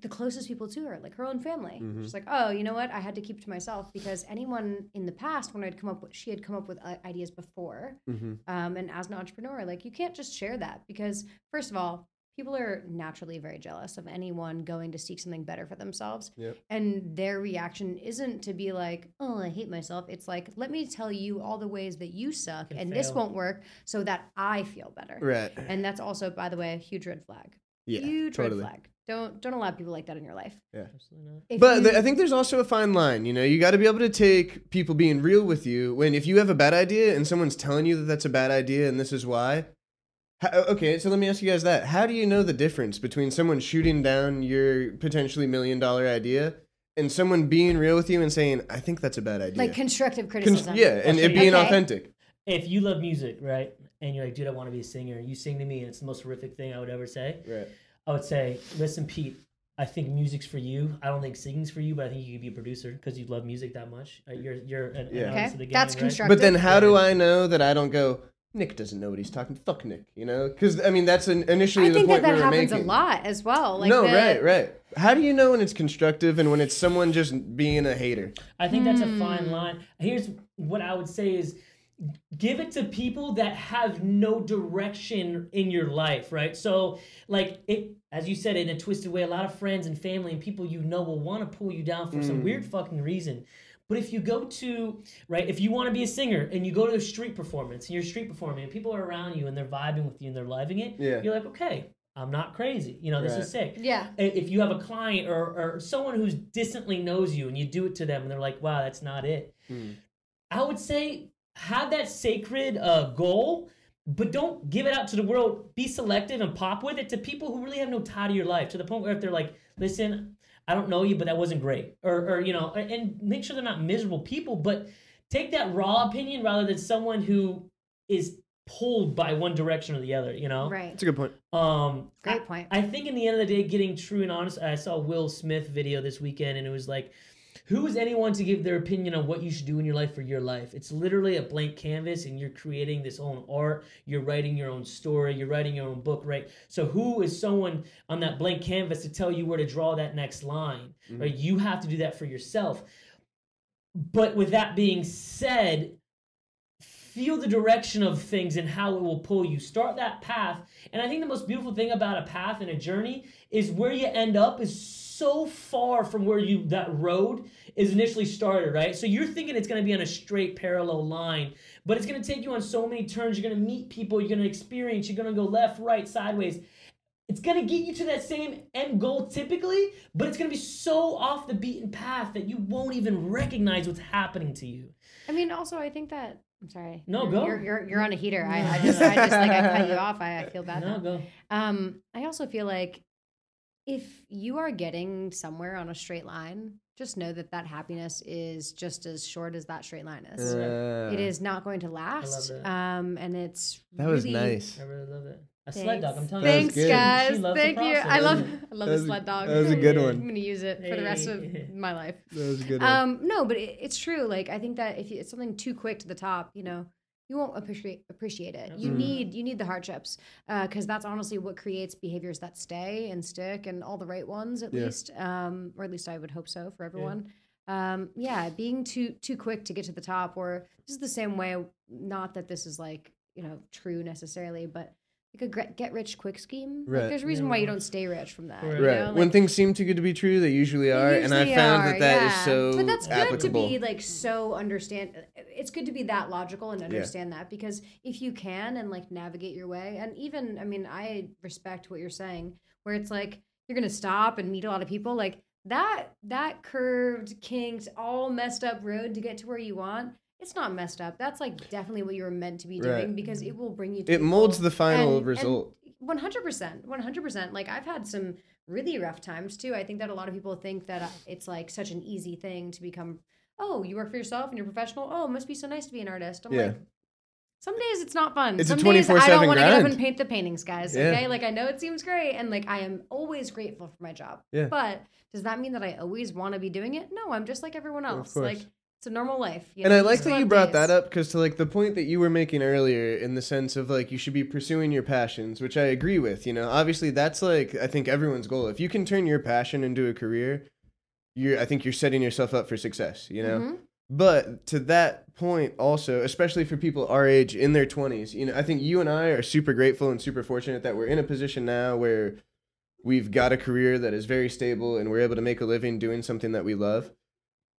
the closest people to her, like her own family. Mhm. She's like, oh, you know what? I had to keep to myself because anyone in the past, when I'd come up with, she had come up with uh, ideas before. hmm Um, and as an entrepreneur, like you can't just share that because, first of all, people are naturally very jealous of anyone going to seek something better for themselves. Yep. And their reaction isn't to be like, oh, I hate myself. It's like, let me tell you all the ways that you suck and this won't work so that I feel better. Right. And that's also, by the way, a huge red flag. Yeah. huge totally. red flag. Don't don't allow people like that in your life. Yeah, Absolutely not. If But you- th- I think there's also a fine line. You know, you got to be able to take people being real with you when if you have a bad idea and someone's telling you that that's a bad idea and this is why. How, okay, so let me ask you guys that. How do you know the difference between someone shooting down your potentially million dollar idea and someone being real with you and saying, "I think that's a bad idea"? like constructive Con- criticism. yeah, and it being Okay. authentic. If you love music, right, and you're like, dude, I want to be a singer, and you sing to me, and it's the most horrific thing I would ever say. Right. I would say, listen, Pete. I think music's for you. I don't think singing's for you, but I think you could be a producer because you love music that much. Uh, You're you're an, an Yeah. artist Okay, of the game, that's right? constructive. But then, how do I know that I don't go? Nick doesn't know what he's talking. Fuck Nick, you know? Because I mean, that's an, initially I the point that that we were happens making. a lot as well. Like no, the- right, right. How do you know when it's constructive and when it's someone just being a hater? I think that's a Hmm. fine line. Here's what I would say is give it to people that have no direction in your life, right? So, like it as you said in a twisted way, a lot of friends and family and people you know will want to pull you down for some Mm. weird fucking reason. But if you go to right, if you want to be a singer and you go to a street performance and you're street performing and people are around you and they're vibing with you and they're loving it, Yeah. you're like, okay, I'm not crazy. You know, this Right. is sick Yeah. if you have a client or, or someone who's distantly knows you and you do it to them and they're like wow that's not it Hmm. i would say have that sacred uh, goal but don't give it out to the world be selective and pop with it to people who really have no tie to your life to the point where if they're like listen i don't know you but that wasn't great or, or you know and- and make sure they're not miserable people but take that raw opinion rather than someone who is pulled by one direction or the other you know Right. That's a good point. um Great I- point. I think in the end of the day, getting true and honest. I saw Will Smith video this weekend, and it was like, "Who is anyone to give their opinion on what you should do in your life for your life?" It's literally a blank canvas, and you're creating this own art. You're writing your own story. You're writing your own book, right? So who is someone on that blank canvas to tell you where to draw that next line? Mm-hmm. Right? You have to do that for yourself. But with that being said, feel the direction of things and how it will pull you. Start that path. And I think the most beautiful thing about a path and a journey is where you end up is so far from where you that road is initially started, right? So you're thinking it's going to be on a straight parallel line, but it's going to take you on so many turns. You're going to meet people, you're going to experience, you're going to go left, right, sideways. It's going to get you to that same end goal typically, but it's going to be so off the beaten path that you won't even recognize what's happening to you. I mean, also, I think that. I'm sorry. No, you're, go. You're, you're, you're on a heater. I, I just, I just like I cut you off. I, I feel bad. No, now. go. Um, I also feel like if you are getting somewhere on a straight line, just know that that happiness is just as short as that straight line is. Uh, it is not going to last. that. Um, and it's That was really- nice. I really love it. A sled dog. I'm telling That was you. Thanks, guys. She loves the Thank you. I love, I love the sled dog. that was a good one. I'm gonna use it for the rest of my life. That was a good one. Um, no, but it, it's true. Like I think that if you, it's something too quick to the top, you know, you won't appreciate appreciate it. You Absolutely. need you need the hardships because that's honestly what creates behaviors that stay and stick, and all the right ones at Yeah. least, um, or at least I would hope so for everyone. Um, yeah, being too too quick to get to the top, or this is the same way. Not that this is like you know true necessarily, but like a get rich quick scheme. Right. Like there's a reason Yeah. why you don't stay rich from that. Right. you right. know? when things seem too good to be true, they usually they are, and I found are, that that is yeah. so But that's good applicable. to be like so understand. It's good to be that logical and understand that because if you can and like navigate your way, and even I mean, I respect what you're saying, where it's like you're gonna stop and meet a lot of people, like that that curved, kinked, all messed up road to get to where you want. It's not messed up. That's like definitely what you were meant to be doing Right. because it will bring you. To it molds the final And- result. One hundred percent, one hundred percent. Like I've had some really rough times too. I think that a lot of people think that uh, it's like such an easy thing to become. Oh, you work for yourself and you're professional. Oh, it must be so nice to be an artist. I'm Yeah. like, some days it's not fun. It's a some days I don't want to get up and paint the paintings, guys. Yeah. Okay, like I know it seems great, and like I am always grateful for my job. Yeah. But does that mean that I always want to be doing it? No, I'm just like everyone else. course. Like It's a normal life. you And know, I like that you brought days. that up because to like the point that you were making earlier in the sense of like you should be pursuing your passions, which I agree with. You know, obviously that's like I think everyone's goal. If you can turn your passion into a career, you're I think you're setting yourself up for success. You know, Mhm. but to that point also, especially for people our age in their twenties, you know, I think you and I are super grateful and super fortunate that we're in a position now where we've got a career that is very stable and we're able to make a living doing something that we love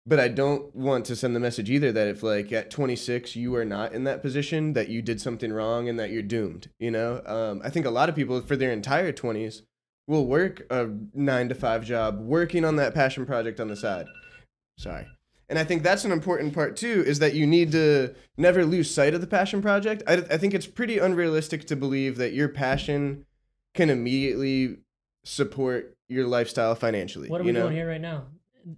but I don't want to send the message either that if like at 26 you are not in that position that you did something wrong and that you're doomed. You know, um, I think a lot of people for their entire 20s will work a nine to five job working on that passion project on the side. Sorry. And I think that's an important part too, is that you need to never lose sight of the passion project. I, I think it's pretty unrealistic to believe that your passion can immediately support your lifestyle financially. What are you we know? doing here right now?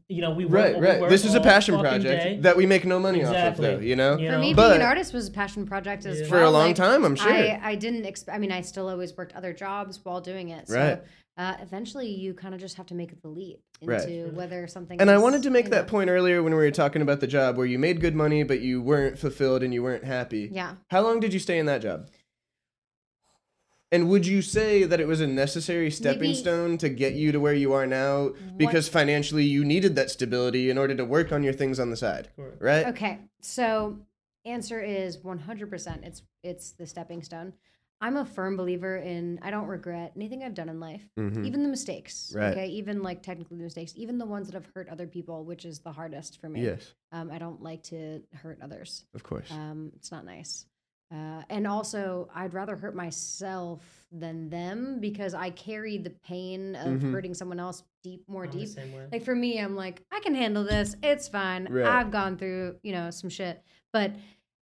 You know, we work, Right, we right. work This is a passion project day. that we make no money off of, though. You know, You For know? me, But- being an artist was a passion project as Yeah. well. for a long Like, time, I'm sure. I, I didn't expect. I mean, I still always worked other jobs while doing it. So Right. uh, eventually, you kind of just have to make the leap into Right. whether something. and I wanted to make you that know- point earlier when we were talking about the job where you made good money, but you weren't fulfilled and you weren't happy. Yeah. How long did you stay in that job? And would you say that it was a necessary stepping Maybe- stone to get you to where you are now because financially you needed that stability in order to work on your things on the side, right? Okay, so answer is 100%. It's it's the stepping stone. I'm a firm believer in I don't regret anything I've done in life, Mhm. even the mistakes. Right. Okay, even like technically the mistakes, even the ones that have hurt other people, which is the hardest for me. Yes, Um, I don't like to hurt others. of course. Um, it's not nice. Uh, and also, I'd rather hurt myself than them because I carry the pain of Mhm. hurting someone else deep, more I'm deep. Like for me, I'm like, I can handle this. It's fine. Right. I've gone through, you know, some shit. But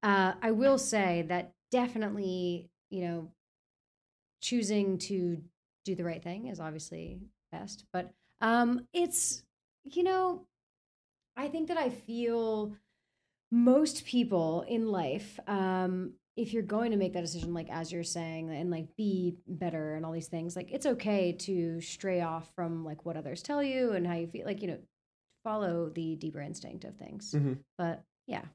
uh, I will say that definitely, you know, choosing to do the right thing is obviously best. But um, it's, you know, I think that I feel most people in life, um, if you're going to make that decision, like as you're saying, and like be better and all these things, like it's okay to stray off from like what others tell you and how you feel, like you know, follow the deeper instinct of things. Mhm. But yeah,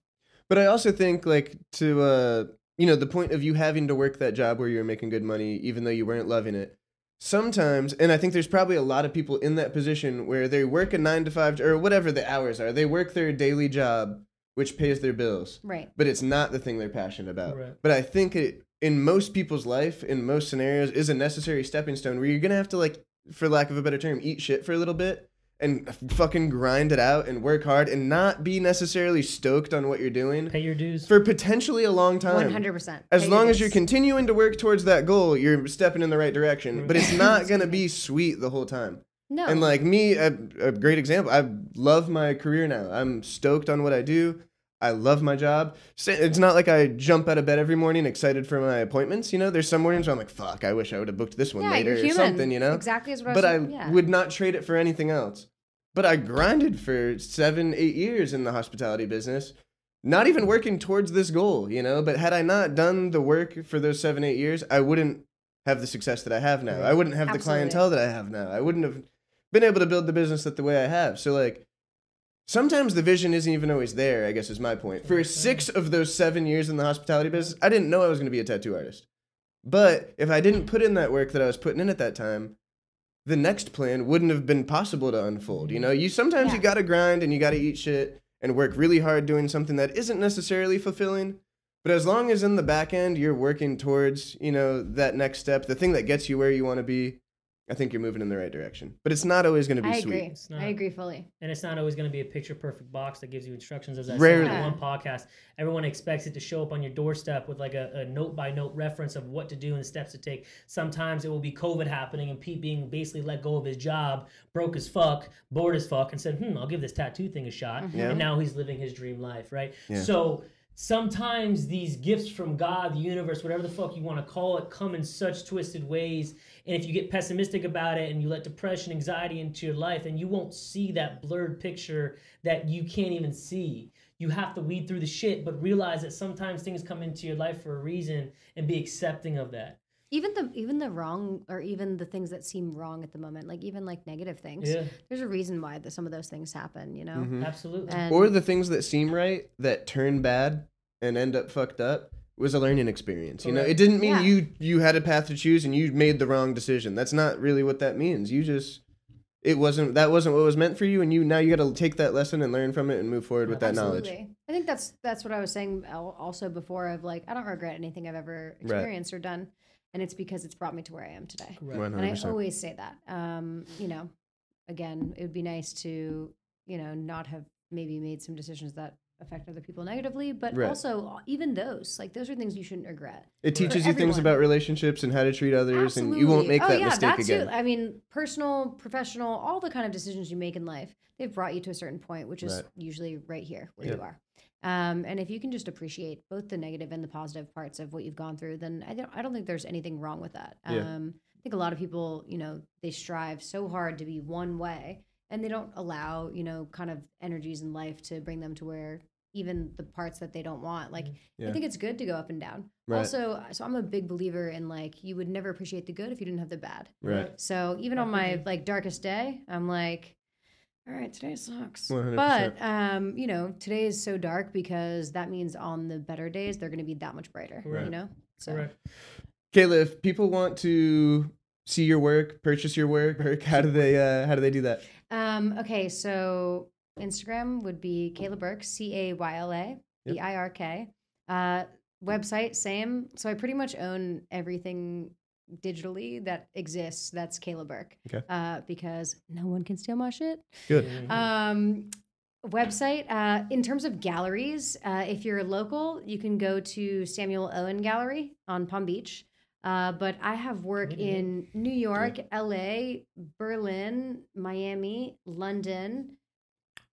But I also think like to uh you know the point of you having to work that job where you're making good money even though you weren't loving it. Sometimes, and I think there's probably a lot of people in that position where they work a 9 to 5 or whatever the hours are. They work their daily job which pays their bills, right. but it's not the thing they're passionate about. Right. But I think it in most people's life in most scenarios is a necessary stepping stone where you're going to have to like for lack of a better term eat shit for a little bit and fucking grind it out and work hard and not be necessarily stoked on what you're doing Pay your dues. for potentially a long time. One hundred percent. As long as you're continuing to work towards that goal, you're stepping in the right direction. But it's not gonna be sweet the whole time. no, And like me, a, a great example. I love my career now. I'm stoked on what I do. I love my job. It's not like I jump out of bed every morning excited for my appointments. You know, there's some mornings where I'm like, "Fuck, I wish I would have booked this one yeah, later or something." You know, exactly as but I I was. yeah. would not trade it for anything else. But I grinded for seven, eight years in the hospitality business, not even working towards this goal, you know. But had I not done the work for those seven, eight years, I wouldn't have the success that I have now. I wouldn't have the clientele that I have now. I wouldn't have been able to build the business that the way I have. So like sometimes the vision isn't even always there, I guess is my point. For mm-hmm. six of those seven years in the hospitality business, I didn't know I was gonna be a tattoo artist. But if I didn't put in that work that I was putting in at that time, the next plan wouldn't have been possible to unfold. You know, you sometimes you gotta grind and you gotta eat shit and work really hard doing something that isn't necessarily fulfilling. But as long as in the back end you're working towards, you know, that next step, the thing that gets you where you want to be, I think you're moving in the right direction. But it's not always going to be I sweet. agree. It's not. I agree fully. And it's not always going to be a picture perfect box that gives you instructions. As I Rarely. said on one podcast, everyone expects it to show up on your doorstep with like a, a note by note reference of what to do and steps to take. Sometimes it will be COVID happening and Pete being basically let go of his job, broke as fuck, bored as fuck, and said, "Hmm, I'll give this tattoo thing a shot." Yeah. And now he's living his dream life, right? Yeah. So sometimes these gifts from God, the universe, whatever the fuck you want to call it, come in such twisted ways. And if you get pessimistic about it and you let depression, anxiety into your life, then you won't see that blurred picture that you can't even see. You have to weed through the shit, but realize that sometimes things come into your life for a reason and be accepting of that. even the even the wrong or even the things that seem wrong at the moment, like even like negative things. Yeah, There's a reason why the, some of those things happen, you know. Mhm. absolutely. And Or the things that seem right that turn bad and end up fucked up was a learning experience. You know, it didn't mean Yeah. you you had a path to choose and you made the wrong decision. That's not really what that means. You just it wasn't that wasn't what was meant for you and you now you got to take that lesson and learn from it and move forward with that knowledge. I think that's that's what I was saying also before of like I don't regret anything I've ever Right. experienced or done, and it's because it's brought me to where I am today. Correct. And I always say that. Um, you know, again, it would be nice to you know not have maybe made some decisions that affect other people negatively, but Right. also even those like those are things you shouldn't regret. It teaches you things about relationships and how to treat others and you won't make oh, that yeah, mistake again. Too. I mean, personal, professional, all the kind of decisions you make in life, they've brought you to a certain point, which is Right. usually right here where Yeah. you are. Um, and if you can just appreciate both the negative and the positive parts of what you've gone through, then I don't, I don't think there's anything wrong with that. Yeah. Um, I think a lot of people, you know, they strive so hard to be one way and they don't allow, you know, kind of energies in life to bring them to where even the parts that they don't want. Like, Yeah. I think it's good to go up and down. Right. Also, so I'm a big believer in like, you would never appreciate the good if you didn't have the bad. Right. So even on my like darkest day, I'm like, all right, today sucks. 100%. But um, you know, today is so dark because that means on the better days they're going to be that much brighter. Correct. You know. So Correct. Cayla, if people want to see your work, purchase your work, how do they uh, how do they do that? um, okay, so Instagram would be Cayla Birk, C A Y L A B I R K. Uh, website same. So I pretty much own everything digitally that exists. That's Cayla Birk. Okay. Uh, because no one can steal my shit. Good. Mhm. Um, website. Uh, in terms of galleries, uh, if you're local, you can go to Samuel Owen Gallery on Palm Beach. Uh, but I have work Good, in New York, LA, Berlin, Miami, London.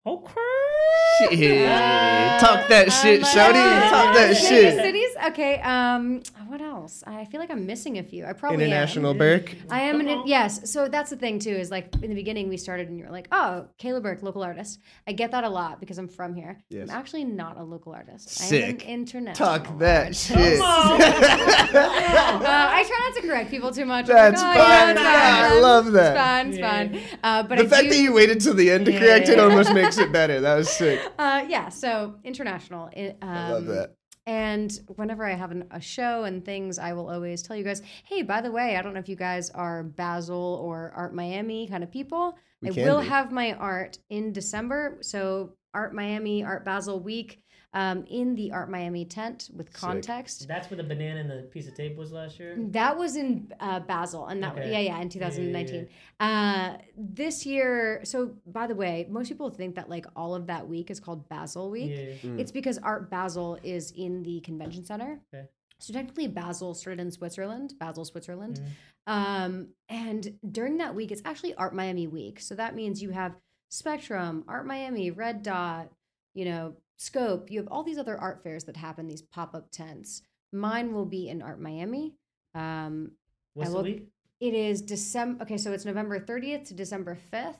Okay. Shit. Uh, Talk that shit, um, shouty. uh, Talk that cities, shit. Cities. Okay. Um, what else? I feel like I'm missing a few. I probably am. International Birk. I am an yes. So that's the thing too. Is like in the beginning we started and you're like, oh, Cayla Birk, local artist. I get that a lot because I'm from here. Yes. I'm actually not a local artist. I am Sick. an international. Talk that artist. shit. on. Uh, I try not to correct people too much. That's like, oh, fine. it's Yeah, I love that. It's fine. It's Yeah. fine. Uh, but the I fact do, that you waited till the end to correct it yeah, yeah. almost makes it better. That was sick. uh, yeah. So international. It, um, I love that. And whenever I have an, a show and things, I will always tell you guys, hey, by the way, I don't know if you guys are Basel or Art Miami kind of people. We I will be. have my art in December. So Art Miami, Art Basel week um, in the Art Miami tent with context. That's where the banana and the piece of tape was last year. That was in uh, Basel, and that Okay. yeah, yeah, in Yeah, yeah, 2019. Uh, this year, so by the way, most people think that like all of that week is called Basel Week. Yeah. Mm. It's because Art Basel is in the convention center. Okay. So technically, Basel started in Switzerland, Basel, Switzerland. Mhm. Um, and during that week, it's actually Art Miami week. So that means you have Spectrum, Art Miami, Red Dot, you know, Scope. You have all these other art fairs that happen, these pop up tents. Mine will be in Art Miami. Um, What's I the will- week? it is December. Okay, so it's November 30th to December 5th.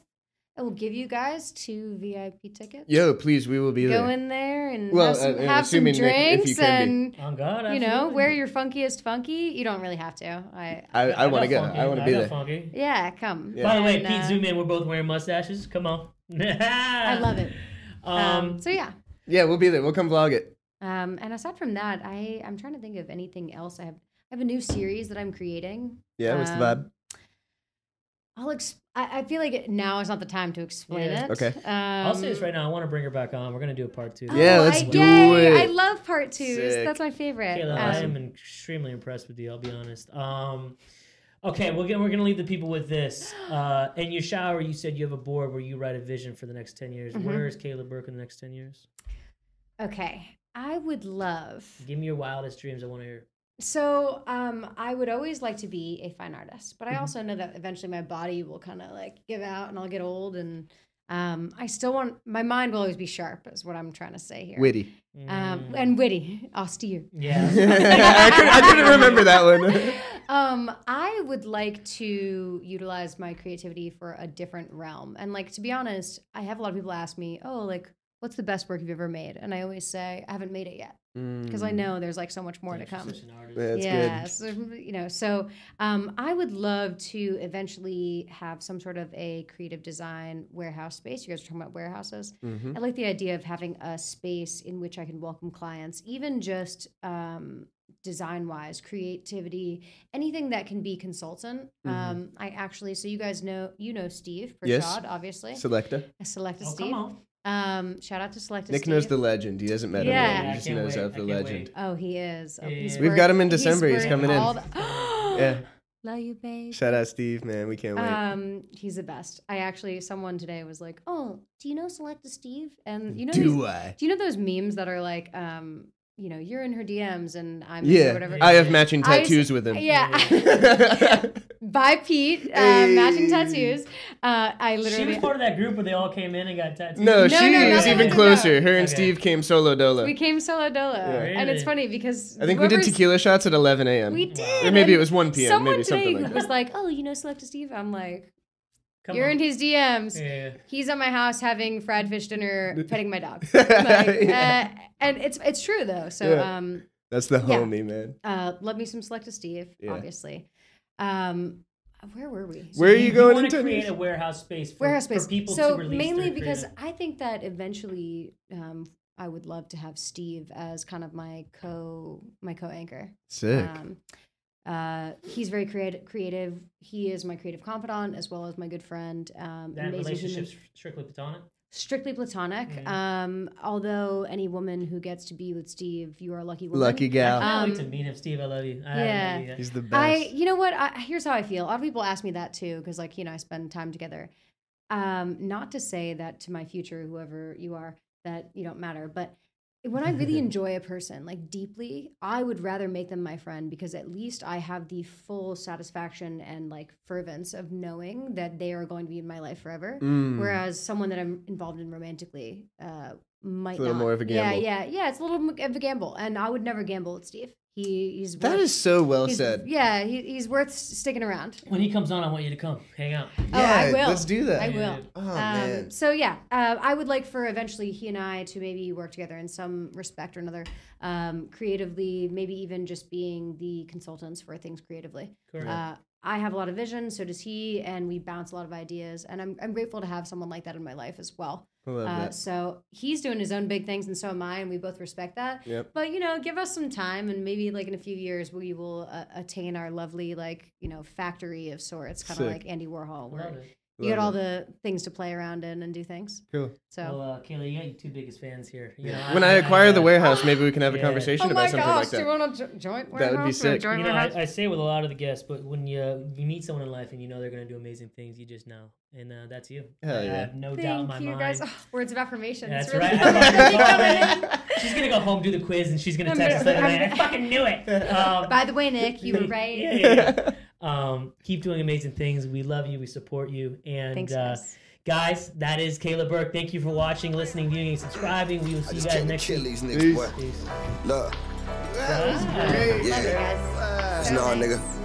I will give you guys two VIP tickets. Yo, please, we will be Go there. Go in there and Well, have some, uh, have some assuming if- if you drinks can be. and On God, you know wear your funkiest funky. You don't really have to. I I, I want to go. funky. I want to be there. Funky. yeah, come. Yeah. By the way, And, Pete uh, Zoom in. We're both wearing mustaches. Come on. I love it. Um, Um, so yeah. Yeah, we'll be there. We'll come vlog it. Um, and aside from that, I I'm trying to think of anything else. I have I have a new series that I'm creating. Yeah, what's the Um, vibe? I'll ex- I, I feel like now is not the time to explain Yeah. it. Okay. Um, I'll say this right now. I want to bring her back on. We're gonna do a part two. Yeah, let's I, do yay, it. I love part twos. Sick. That's my favorite. Cayla, I Um, am extremely impressed with you. I'll be honest. Um, okay, we're gonna, we're gonna leave the people with this. Uh, in your shower, you said you have a board where you write a vision for the next ten years. Mhm. Where is Cayla Birk in the next ten years? Okay. I would love Give me your wildest dreams. I want to hear. So, um, I would always like to be a fine artist, but I Mhm. also know that eventually my body will kind of like give out and I'll get old. And um, I still want my mind will always be sharp, is what I'm trying to say here. Witty. um, Mm, and witty, austere. yeah. I, couldn't, I couldn't remember that one. um, I would like to utilize my creativity for a different realm. And like to be honest, I have a lot of people ask me, "Oh, like what's the best work you've ever made? And I always say, I haven't made it yet because I know there's like so much more to come. such. That's yeah, good. so, you know, so um, I would love to eventually have some sort of a creative design warehouse space. You guys are talking about warehouses. Mm-hmm. I like the idea of having a space in which I can welcome clients, even just um, design wise, creativity, anything that can be consultant. Um, I actually, so you guys know, you know Steve Mm-hmm. Yes. Prashad, obviously. Selecta. Select Oh, Steve. come on. Um, shout out to Select Nick knows the legend. He hasn't met Yeah. him Yeah, yet. I He just knows wait. of the can't legend. Oh, he is. Oh, Yeah, yeah. We've got him in December. He's worth coming in. the- Yeah. Love you, babe. Shout out Steve, man. We can't wait. Um, he's the best. I actually, someone today was like, "Oh, do you know Selecta Steve?" And you know, Do these- I? do you know those memes that are like, um, you know, you're in her DMs and I'm Yeah. whatever. I have matching I s- tattoos with him. Yeah. By Pete, uh, matching tattoos. Uh, I literally. She was part of that group where they all came in and got tattoos. No, No, she no, is nothing even to closer. know. Her and Okay. Steve came solo dolo. we came solo dolo, and it's funny because I think we did tequila shots at 11 a.m. We did, Or maybe it was 1 p.m. Someone Maybe today something like that. was like, "Oh, you know, Selecta Steve." I'm like, Come "You're on. in his DMs." Yeah. he's at my house having fried fish dinner, petting my dog. Yeah. Uh, and it's it's true though. So Yeah. um, That's the Yeah. homie, man. uh, love me some Selecta Steve, Yeah. obviously. Um, where were we? Where are you going want into to create this? a warehouse space for, Warehouse for space. people so to release mainly their because creative- I think that eventually um, I would love to have Steve as kind of my co my co anchor. Sick. Um, uh, he's very creative. Creative. He is my creative confidant as well as my good friend. Um, that amazing human. strictly platonic. strictly platonic. Mhm. Um, although any woman who gets to be with Steve, you are a lucky woman. Lucky gal. I can't wait Um, to meet him, Steve. I love you. I yeah. haven't you. He's the best. I, you know what? I, here's how I feel. A lot of people ask me that too, because like you know, I spend time together. Um, not to say that to my future, whoever you are, that you don't matter, but when I really enjoy a person like deeply, I would rather make them my friend because at least I have the full satisfaction and like fervence of knowing that they are going to be in my life forever. Mm. Whereas someone that I'm involved in romantically uh, might a little not. more of a gamble. yeah, yeah. Yeah. It's a little of a gamble, and I would never gamble with Steve. He he's worth, is so well he's, said. Yeah, he, he's worth sticking around. When he comes on, I want you to come hang out. oh, I will. let's do that. I will. Oh, Um, man. So yeah, uh, I would like for eventually he and I to maybe work together in some respect or another, um, creatively, maybe even just being the consultants for things creatively. Correct. Uh, I have a lot of vision, so does he, and we bounce a lot of ideas. And I'm, I'm grateful to have someone like that in my life as well. I love Uh, so he's doing his own big things, and so am I, and we both respect that. Yep. But you know, give us some time, and maybe like in a few years, we will uh, attain our lovely like you know factory of sorts, kind of like Andy Warhol, where Love it. You get all Love the things to play around in and do things. Cool. So. Well, uh, Cayla, you got your two biggest fans here. You know, When I acquire the uh, warehouse, maybe we can have a Yeah. conversation oh about my something gosh! like do you want to jo- joint? That would be sick. You know. I, I say with a lot of the guests, but when you you meet someone in life and you know they're going to do amazing things, you just know, and uh, that's you. Hell I yeah. have no doubt in Thank my you mind. guys. Oh, words of affirmation. That's really right. She's gonna go home, do the quiz, and she's gonna text us gonna- later. I'm like, I gonna- fucking knew it. Um, By the way, Nick, you were right. yeah, yeah, yeah. Um, keep doing amazing things. We love you. We support you. And Thanks, uh, guys. guys, that is Cayla Birk. Thank you for watching, listening, viewing, and subscribing. We will see you Just guys came to next kill week. these niggas, Peace. boy. Peace. Look, Love you yeah. guys. Nah, nigga.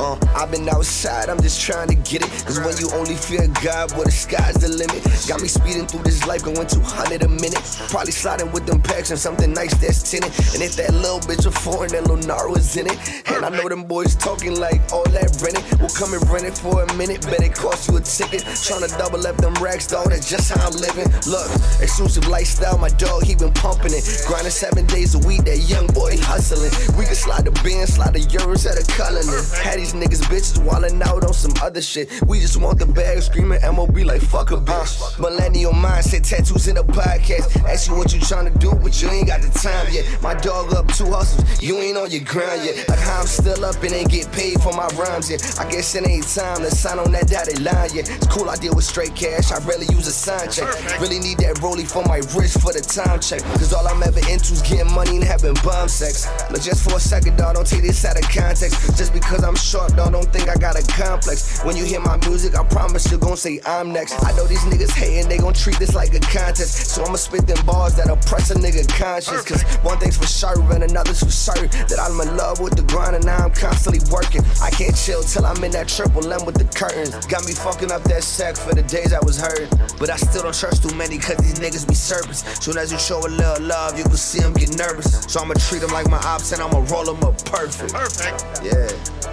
Uh, I've been outside, I'm just trying to get it. Cause when you only fear God, well, the sky's the limit. Got me speeding through this life, going 200 a minute. Probably sliding with them packs and something nice that's tinted. And if that little bitch a foreign, that little Naro is in it. And I know them boys talking like all that renting. We'll come and rent it for a minute, bet it cost you a ticket. Trying to double up them racks, dog, that's just how I'm living. Look, exclusive lifestyle, my dog, he been pumping it. Grinding seven days a week, that young boy hustling. We can slide the bins, slide the euros at a Cullinan. Had these niggas bitches wildin' out on some other shit. We just want the bag, screaming MOB like fuck a bitch. Millennial mindset, tattoos in a podcast. Ask you what you tryna do, but you ain't got the time yet. My dog up two hustles, you ain't on your grind yet. Like how I'm still up and ain't get paid for my rhymes yet. I guess it ain't time to sign on that dotted line yet. It's cool, I deal with straight cash. I rarely use a sign check. Really need that rollie for my wrist for the time check. Cause all I'm ever into is getting money and having bomb sex. Look, just for a second, dog, don't take this out of context. Just because I'm short short, though, don't think I got a complex. When you hear my music, I promise you gon' say I'm next. I know these niggas hating, they gon' treat this like a contest. So I'ma spit them bars that oppress a nigga conscience. Cause one thing's for sure, and another's for certain. That I'm in love with the grind, and now I'm constantly working. I can't chill till I'm in that triple M with the curtains. Got me fucking up that sack for the days I was hurting. But I still don't trust too many, cause these niggas be serpents. Soon as you show a little love, you can see them get nervous. So I'ma treat them like my ops, and I'ma roll them up perfect. Perfect. Yeah.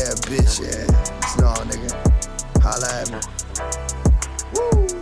Yeah, bitch, yeah. No, nigga. Holla at me. Woo.